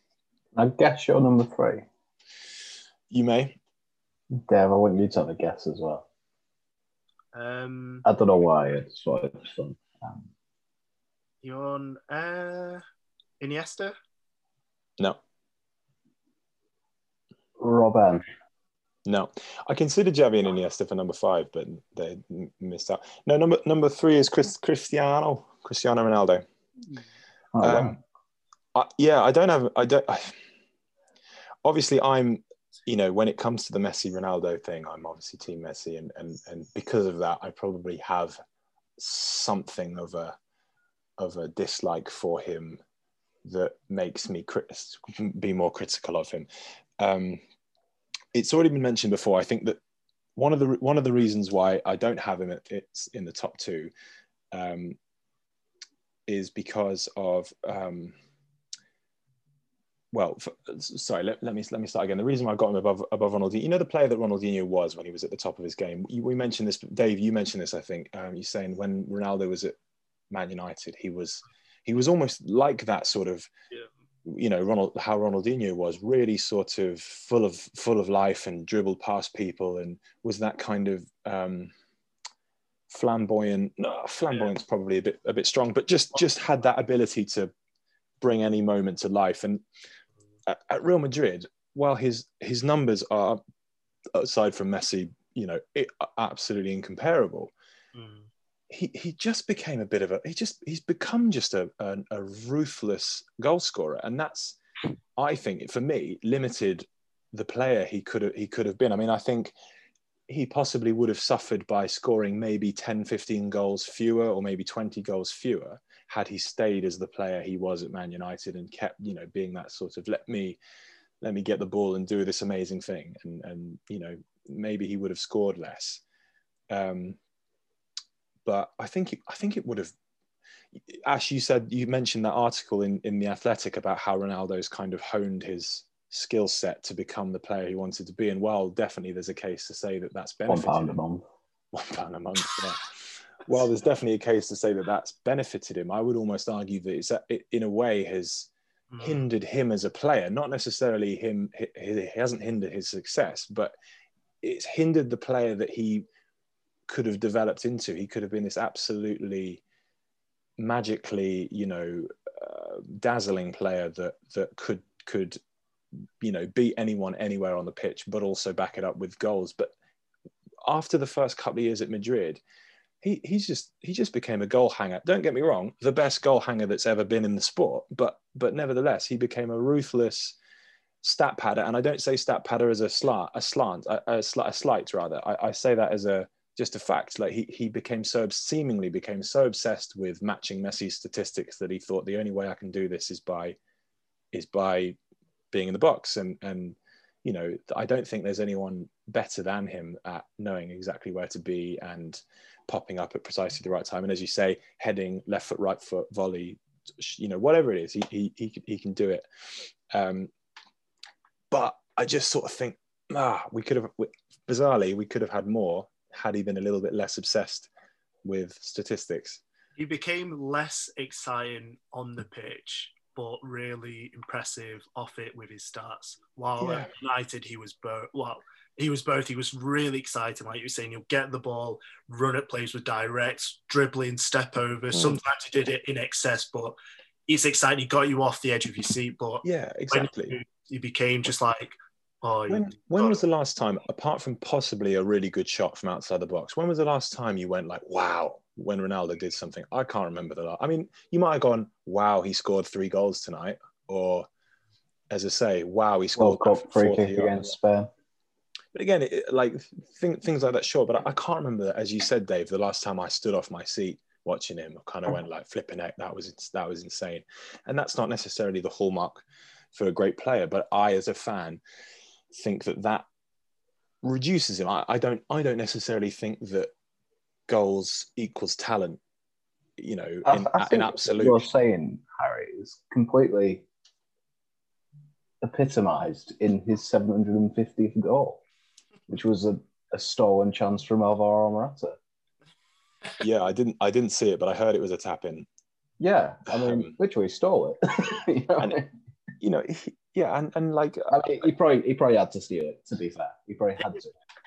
I guess you're number three. you may Dave, I want you to have a guess as well. Um, I don't know why, it's what it's fun. Um, you're on uh, Iniesta. no Robin. No, I considered Xavi and Iniesta for number five, but they missed out. No, number number three is Chris, Cristiano Cristiano Ronaldo. Oh, Um, wow. I, yeah, I don't have. I don't. I, obviously, I'm. You know, when it comes to the Messi Ronaldo thing, I'm obviously Team Messi, and and and because of that, I probably have something of a of a dislike for him that makes me crit- be more critical of him. Um, it's already been mentioned before. I think that one of the one of the reasons why I don't have him it's in the top two um, is because of um, well, f sorry. Let, let me let me start again. The reason why I got him above above Ronaldinho, you know, the player that Ronaldinho was when he was at the top of his game. You, we mentioned this, Dave. You mentioned this. I think um, you're saying when Ronaldo was at Man United, he was he was almost like that sort of Yeah. you know Ronald how Ronaldinho was really sort of full of full of life and dribbled past people and was that kind of um, flamboyant. No, flamboyant's probably a bit a bit strong, but just just had that ability to bring any moment to life. And at, at Real Madrid, while his his numbers are aside from Messi, you know, it, absolutely incomparable Mm. he he just became a bit of a he just he's become just a a, a ruthless goal scorer and that's I think for me limited the player he could have he could have been. I mean I think he possibly would have suffered by scoring maybe 10 15 goals fewer or maybe 20 goals fewer had he stayed as the player he was at Man United and kept you know being that sort of let me let me get the ball and do this amazing thing and and you know maybe he would have scored less um, but I think it, I think it would have Ash, you said you mentioned that article in in the Athletic about how Ronaldo's kind of honed his skill set to become the player he wanted to be, and well definitely there's a case to say that that's benefited One pound a month. one pound a month. Yeah. Well, there's definitely a case to say that that's benefited him. I would almost argue that it's it, in a way has Mm. hindered him as a player. Not necessarily him. He, he hasn't hindered his success, but it's hindered the player that he could have developed into. He could have been this absolutely magically, you know, uh, dazzling player that that could could you know beat anyone anywhere on the pitch, but also back it up with goals. But after the first couple of years at Madrid, he he's just he just became a goal hanger. Don't get me wrong, the best goal hanger that's ever been in the sport, but but nevertheless, he became a ruthless stat padder. And I don't say stat padder as a slant, a slant, a, a, sli- a slight rather. I, I say that as a just a fact. Like he he became so seemingly became so obsessed with matching Messi's statistics that he thought the only way I can do this is by is by being in the box and and you know I don't think there's anyone better than him at knowing exactly where to be and popping up at precisely the right time. And as you say heading left foot right foot volley you know whatever it is he he he can, he can do it. Um but I just sort of think ah we could have bizarrely we could have had more had he been a little bit less obsessed with statistics. He became less exciting on the pitch, but really impressive off it with his stats. While Yeah. at United, he was both. Well, he was both. He was really exciting, like you were saying. He'll get the ball, run at plays with direct, dribbling, step over. Mm. Sometimes he did it in excess, but it's exciting. He got you off the edge of your seat, but yeah exactly he became just like, oh, you- When, when was the last time, apart from possibly a really good shot from outside the box, when was the last time you went like, wow, when Ronaldo did something? I can't remember the last. I mean, you might have gone, wow, he scored three goals tonight. Or, as I say, wow, he scored. World Cup free 40 kick against Spain. But again, it, like th- things like that, sure. But I, I can't remember, as you said, Dave, the last time I stood off my seat watching him, I kind of mm. went like flipping heck, that was that was insane. And that's not necessarily the hallmark for a great player. But I, as a fan, think that that reduces him. I, I don't I don't necessarily think that goals equals talent. You know, I, in, I in what absolute. you're saying, Harry, is completely epitomised in his 750th goal, which was a, a stolen chance from Alvaro Morata. Yeah, I didn't I didn't see it, but I heard it was a tap in. Yeah, I mean, Um, literally stole it. you know and- You know, he, yeah, and, and like I mean, he probably he probably had to steal it. To be fair, he probably had to.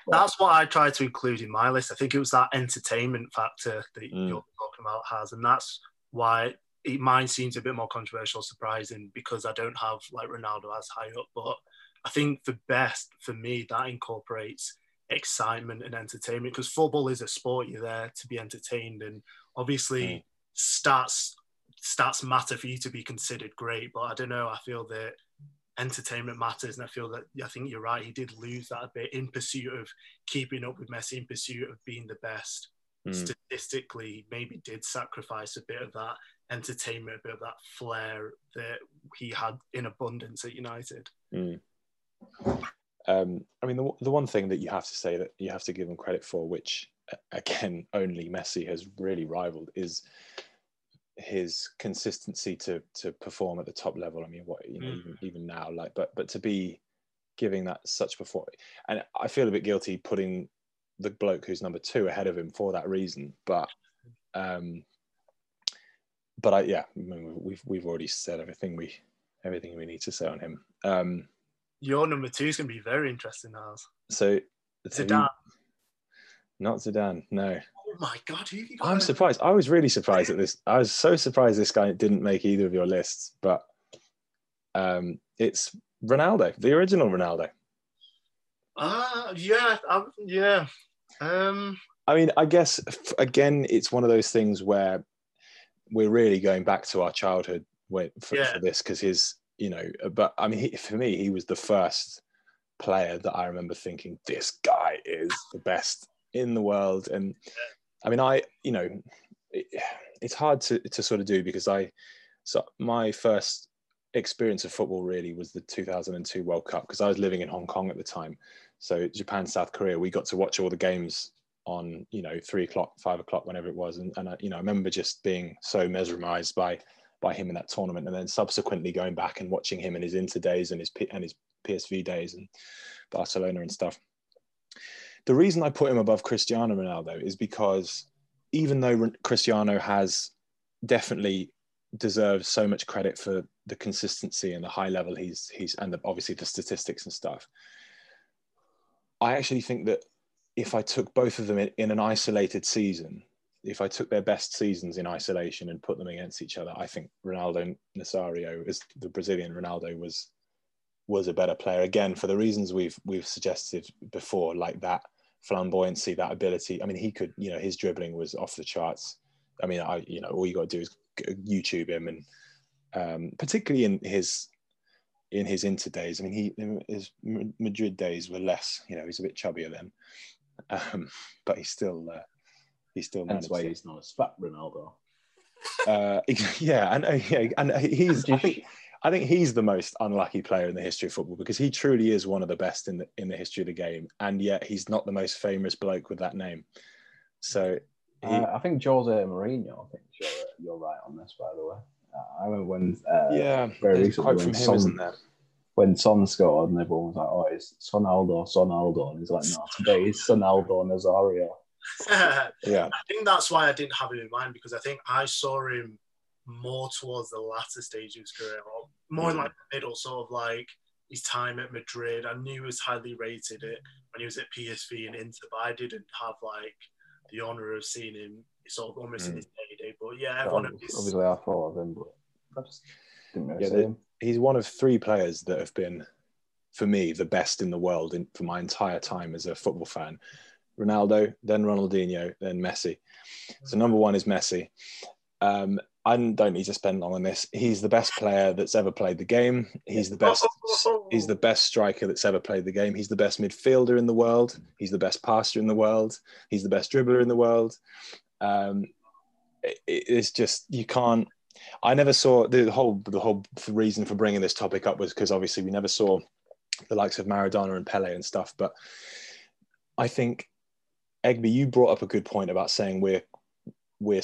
But- That's what I tried to include in my list. I think it was that entertainment factor that Mm. you're talking about has, and that's why it, mine seems a bit more controversial, surprising because I don't have like Ronaldo as high up. But I think the best for me that incorporates excitement and entertainment because football is a sport. You're there to be entertained, and obviously Mm. stats stats matter for you to be considered great. But I don't know. I feel that entertainment matters, and I feel that I think you're right. He did lose that a bit in pursuit of keeping up with Messi, in pursuit of being the best. Mm. Statistically, maybe did sacrifice a bit of that entertainment, a bit of that flair that he had in abundance at United. Mm. Um, I mean, the, the one thing that you have to say that you have to give him credit for, which again only Messi has really rivaled, is his consistency to to perform at the top level. I mean, what you know, Mm. even, even now, like, but but to be giving that such perform, and I feel a bit guilty putting the bloke who's number two ahead of him for that reason, but. Um, but I, yeah, I mean, we've we've already said everything we everything we need to say on him. Um, Your number two is going to be very interesting, Nars. so you- Zidane. not Zidane. No, Oh my God, who have you got? I'm surprised. I was really surprised at this. I was so surprised this guy didn't make either of your lists. But um, it's Ronaldo, the original Ronaldo. Ah, yeah, i yeah. Um, I mean, I guess again, it's one of those things where we're really going back to our childhood for, Yeah. for this because his, you know, but I mean, he, for me, he was the first player that I remember thinking, this guy is the best in the world. And I mean, I, you know, it, it's hard to, to sort of do because I, so my first experience of football really was the 2002 World Cup because I was living in Hong Kong at the time. So Japan, South Korea, we got to watch all the games on you know three o'clock, five o'clock, whenever it was, and, and I, you know I remember just being so mesmerized by by him in that tournament, and then subsequently going back and watching him in his Inter days and his and his PSV days and Barcelona and stuff. The reason I put him above Cristiano Ronaldo is because even though Cristiano has definitely deserves so much credit for the consistency and the high level he's he's and the, obviously the statistics and stuff. I actually think that if I took both of them in, in, an isolated season, if I took their best seasons in isolation and put them against each other, I think Ronaldo Nazario, as the Brazilian Ronaldo, was was a better player again for the reasons we've we've suggested before, like that flamboyancy, that ability. I mean, he could, you know, his dribbling was off the charts. I mean, I you know, all you got to do is YouTube him, and um, particularly in his in his Inter days. I mean, he his Madrid days were less. You know, he's a bit chubbier then, um, but he's still uh, he's still. That's why he's not as fat Ronaldo. Uh, yeah, and uh, yeah, and he's. I think I think he's the most unlucky player in the history of football because he truly is one of the best in the in the history of the game, and yet he's not the most famous bloke with that name. So. He, uh, I think Jose Mourinho. I think you're, you're right on this, by the way. I remember when uh, yeah, very recently when Son, isn't there? when Son scored and everyone was like, "Oh, it's Sonaldo, Sonaldo," and he's like, "No, today is Sonaldo Nazario." yeah, I think that's why I didn't have him in mind because I think I saw him more towards the latter stage of his career, or more mm. in like the middle, sort of like his time at Madrid. I knew he was highly rated it when he was at PSV and Inter, but I didn't have like the honour of seeing him sort of almost mm. in his heyday. But yeah, everyone obviously I thought of him, but I just didn't really yeah, see him. He's one of three players that have been, for me, the best in the world in, for my entire time as a football fan. Ronaldo, then Ronaldinho, then Messi. So number one is Messi. Um, I don't need to spend long on this. He's the best player that's ever played the game. He's the best. He's the best striker that's ever played the game. He's the best midfielder in the world. He's the best passer in the world. He's the best dribbler in the world. Um, it, it's just you can't. I never saw the whole the whole reason for bringing this topic up was because obviously we never saw the likes of Maradona and Pele and stuff. But I think Egby, you brought up a good point about saying we're we're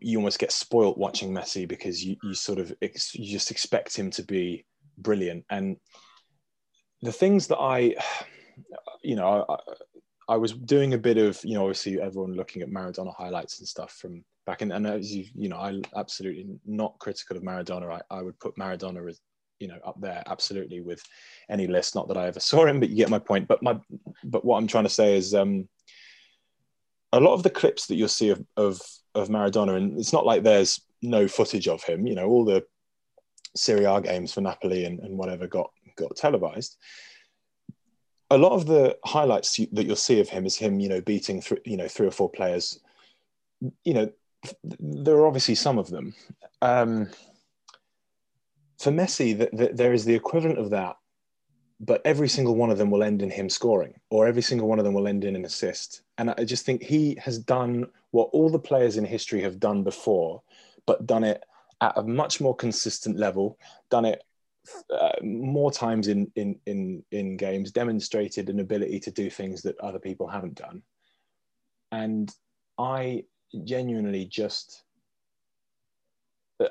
you almost get spoilt watching Messi because you, you sort of ex, you just expect him to be brilliant. And the things that I, you know, I, I, was doing a bit of, you know, obviously everyone looking at Maradona highlights and stuff from back in, and as you, you know, I absolutely not critical of Maradona. I, I would put Maradona as, you know, up there absolutely with any list. Not that I ever saw him, but you get my point. But my, but what I'm trying to say is, um, a lot of the clips that you'll see of, of of Maradona, and it's not like there's no footage of him. You know, all the Serie A games for Napoli and, and whatever got got televised. A lot of the highlights that you'll see of him is him, you know, beating th- you know three or four players. You know, there are obviously some of them. Um, for Messi, the, the, there is the equivalent of that but every single one of them will end in him scoring, or every single one of them will end in an assist. And I just think he has done what all the players in history have done before, but done it at a much more consistent level, done it uh, more times in, in, in, in games, demonstrated an ability to do things that other people haven't done. And I genuinely just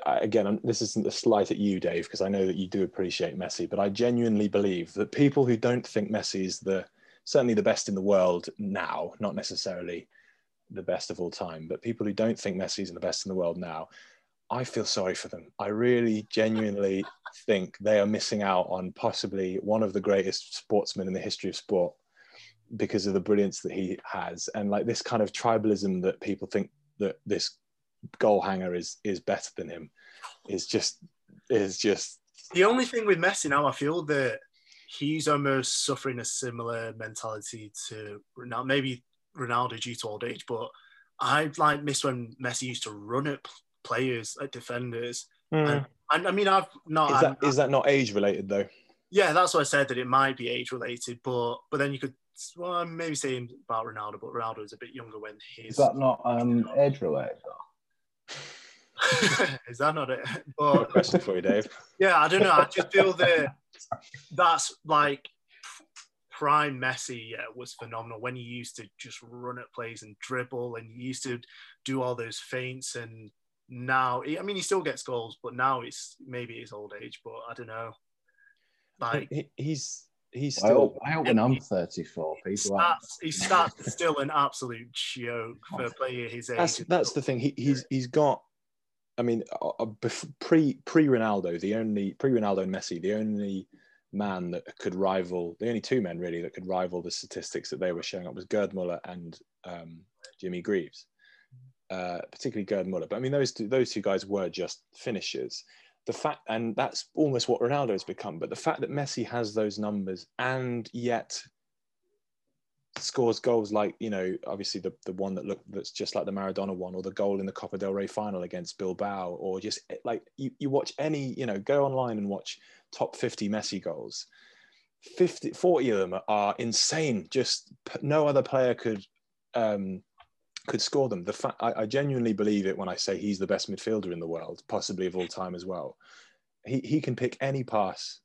again, this isn't a slight at you, Dave, because I know that you do appreciate Messi, but I genuinely believe that people who don't think Messi is the certainly the best in the world now, not necessarily the best of all time, but people who don't think Messi is the best in the world now, I feel sorry for them. I really genuinely think they are missing out on possibly one of the greatest sportsmen in the history of sport because of the brilliance that he has and like this kind of tribalism that people think that this goal hanger is is better than him is just is just the only thing with Messi now I feel that he's almost suffering a similar mentality to Ronaldo maybe Ronaldo due to old age but I like miss when Messi used to run at players at defenders mm. and, and, I mean I've not is that, is that not age related though yeah that's what I said that it might be age related but but then you could well, I'm maybe say about Ronaldo, but Ronaldo was a bit younger when he's. Is that not um, age related though? Is that not it? But, question for you, Dave. Yeah, I don't know. I just feel that that's like prime Messi yeah, was phenomenal when he used to just run at plays and dribble and he used to do all those feints and now I mean he still gets goals but now it's maybe his old age but I don't know like He- he's he's I still hope, I hope when I'm 34, people are. stats, his stats are still an absolute joke for a player his age that's that's the thing. He, he's he's got. I mean, uh, uh, pre pre Ronaldo, the only pre Ronaldo and Messi, the only man that could rival the only two men really that could rival the statistics that they were showing up was Gerd Muller and um, Jimmy Greaves, uh, particularly Gerd Muller. But I mean, those two, those two guys were just finishers. The fact, and that's almost what Ronaldo has become. But the fact that Messi has those numbers and yet scores goals like you know obviously the, the one that look that's just like the Maradona one or the goal in the Copa del Rey final against Bilbao or just eh, like you, you watch any you know go online and watch top 50 Messi goals. 50 40 of them are insane. Just no other player could um could score them. The fact I, I genuinely believe it when I say he's the best midfielder in the world possibly of all time as well. He, he can pick any pass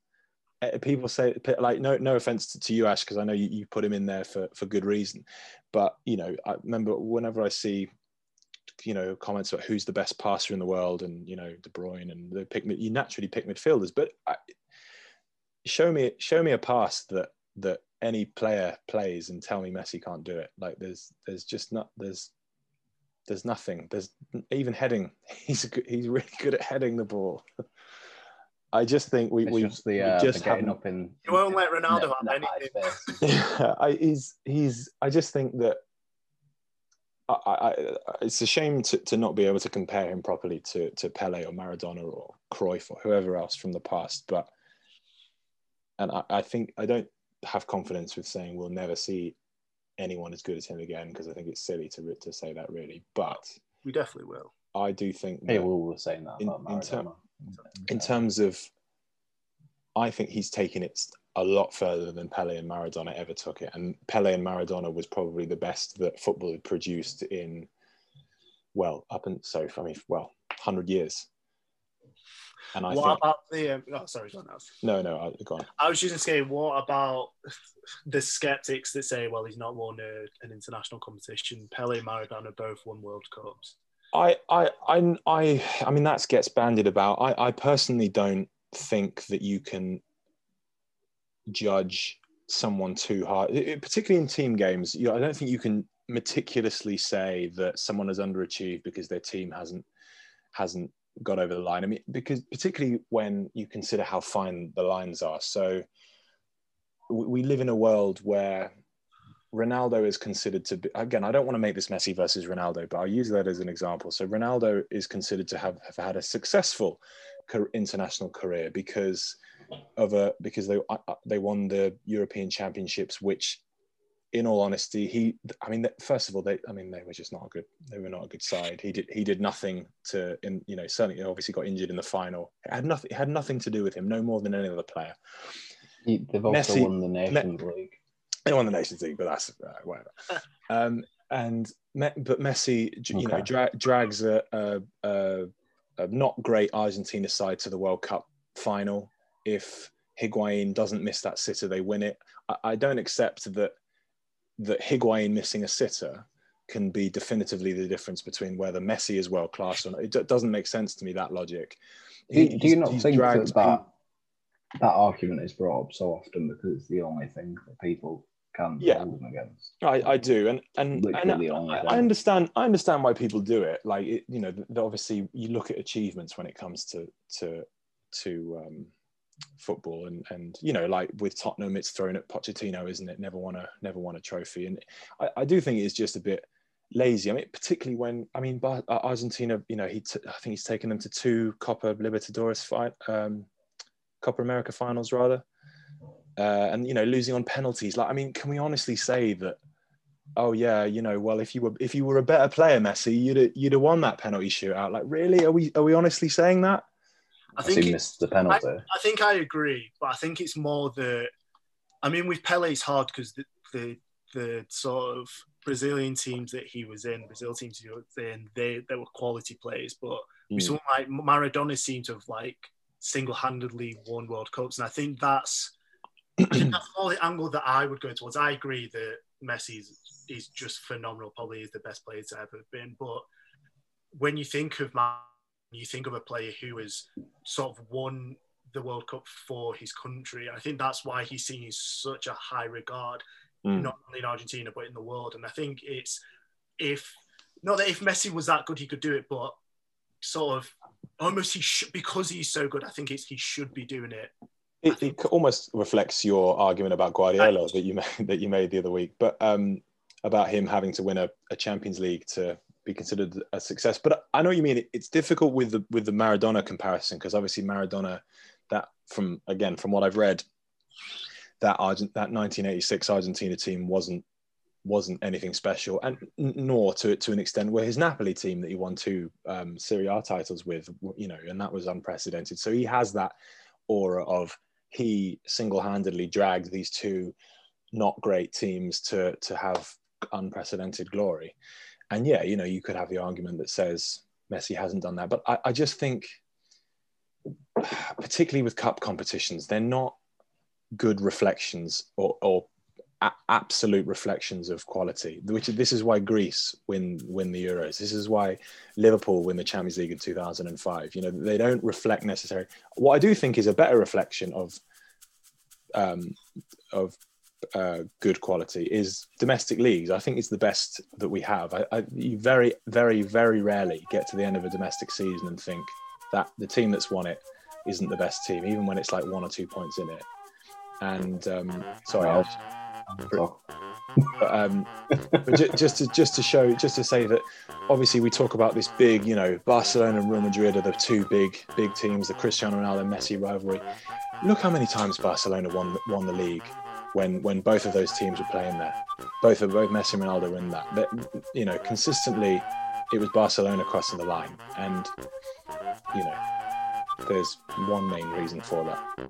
Uh, people say like no no offense to, to you ash because i know you, you put him in there for for good reason. But you know i remember whenever i see you know comments about who's the best passer in the world and you know de bruyne and they pick you naturally pick midfielders. But I, show me show me a pass that that any player plays and tell me messi can't do it. Like there's there's just not there's there's nothing. There's even heading he's he's really good at heading the ball I just think we, It's we just the, we uh, just the getting haven't- up in. You won't let Ronaldo in have anything. Yeah, I, he's he's. I just think that I, I, I- it's a shame to, to not be able to compare him properly to to Pele or Maradona or Cruyff or whoever else from the past. But and I, I think I don't have confidence with saying we'll never see anyone as good as him again because I think it's silly to to say that really. But We definitely will. I do think Hey, that we were saying that In- about in term- Maradona. In terms of, I think he's taken it a lot further than Pele and Maradona ever took it. And Pele and Maradona was probably the best that football had produced in, well, up and so I mean, well, hundred years. And I what think about the? Um, oh, sorry, John. No, no, I, go on. I was just going to say, what about the skeptics that say, well, he's not won a, an international competition? Pele and Maradona both won World Cups. I, I, I, I, I mean, that gets bandied about. I, I personally don't think that you can judge someone too hard, It- particularly in team games. You know, I don't think you can meticulously say that someone has underachieved because their team hasn't hasn't got over the line. I mean, because particularly when you consider how fine the lines are. So we we live in a world where Ronaldo is considered to be again. I don't want to make this Messi versus Ronaldo, but I'll use that as an example. So Ronaldo is considered to have, have had a successful international career because of a because they uh, uh, they won the European Championships, which, in all honesty, he I mean, first of all, they I mean they were just not a good they were not a good side. He did he did nothing to in you know certainly obviously got injured in the final. It had nothing it had nothing to do with him, no more than any other player. He- They've also Messi- won the Nations League. They won the Nations League, but that's uh, whatever. Um, and Me- but Messi, j- you know, dra- drags a, a, a, a not great Argentina side to the World Cup final. If Higuain doesn't miss that sitter, they win it. I, I don't accept that that Higuain missing a sitter can be definitively the difference between whether Messi is world class or not. It d- doesn't make sense to me that logic. Do, He- do you not think that, that that argument is brought up so often because it's the only thing that people can Yeah. hold them against? I, I do, and and, Literally and I. I understand. I understand why people do it. Like it, you know, obviously you look at achievements when it comes to to to um, football, and and you know, like with Tottenham, it's thrown at Pochettino, isn't it? Never won a never won a trophy, and I, I do think it's just a bit lazy. I mean, particularly when I mean, uh, Argentina. You know, he t- I think he's taken them to two Copa Libertadores fight, um, Copa America finals rather uh, and you know losing on penalties. Like, I mean, can we honestly say that? Oh yeah, you know, well, if you were if you were a better player, Messi, you'd have, you'd have won that penalty shootout. Like, really? Are we are we honestly saying that? I think he missed the penalty. I think I agree, but I think it's more the. I mean, with Pele, it's hard because the, the the sort of Brazilian teams that he was in, Brazil teams he was in, they they were quality players. But with Mm. someone like Maradona seemed to have like single handedly won World Cups, and I think that's that's all the angle that I would go towards. I agree that Messi is just phenomenal. Probably is the best player to ever been. But when you think of man, you think of a player who has sort of won the World Cup for his country. I think that's why he's seen in such a high regard, mm. not only in Argentina but in the world. And I think it's if not that if Messi was that good, he could do it, but sort of almost he should because he's so good. I think it's he should be doing it. It, it almost reflects your argument about Guardiola that you made that you made the other week, but um, about him having to win a, a Champions League to be considered a success. But I know what you mean it's difficult with the with the Maradona comparison because obviously Maradona, that from again from what I've read, that Argent that 1986 Argentina team wasn't wasn't anything special, and nor to to an extent where his Napoli team that he won two um, Serie A titles with, you know, and that was unprecedented. So he has that aura of he single-handedly dragged these two not great teams to to have unprecedented glory. And yeah, you know, you could have the argument that says Messi hasn't done that, but I, I just think, particularly with cup competitions, they're not good reflections or, or a- absolute reflections of quality. Which this is why Greece win win the Euros. This is why Liverpool win the Champions League in 2005. You know, they don't reflect necessarily. What I do think is a better reflection of um, of uh, good quality is domestic leagues. I think it's the best that we have. I, I, you very, very, very rarely get to the end of a domestic season and think that the team that's won it isn't the best team, even when it's like one or two points in it. And um, sorry, I um, but just to just to show, just to say that, obviously we talk about this big, you know, Barcelona and Real Madrid are the two big big teams, the Cristiano Ronaldo Messi rivalry. Look how many times Barcelona won won the league when when both of those teams were playing there. Both of both Messi and Ronaldo were in that. But you know, consistently, it was Barcelona crossing the line, and you know, there's one main reason for that.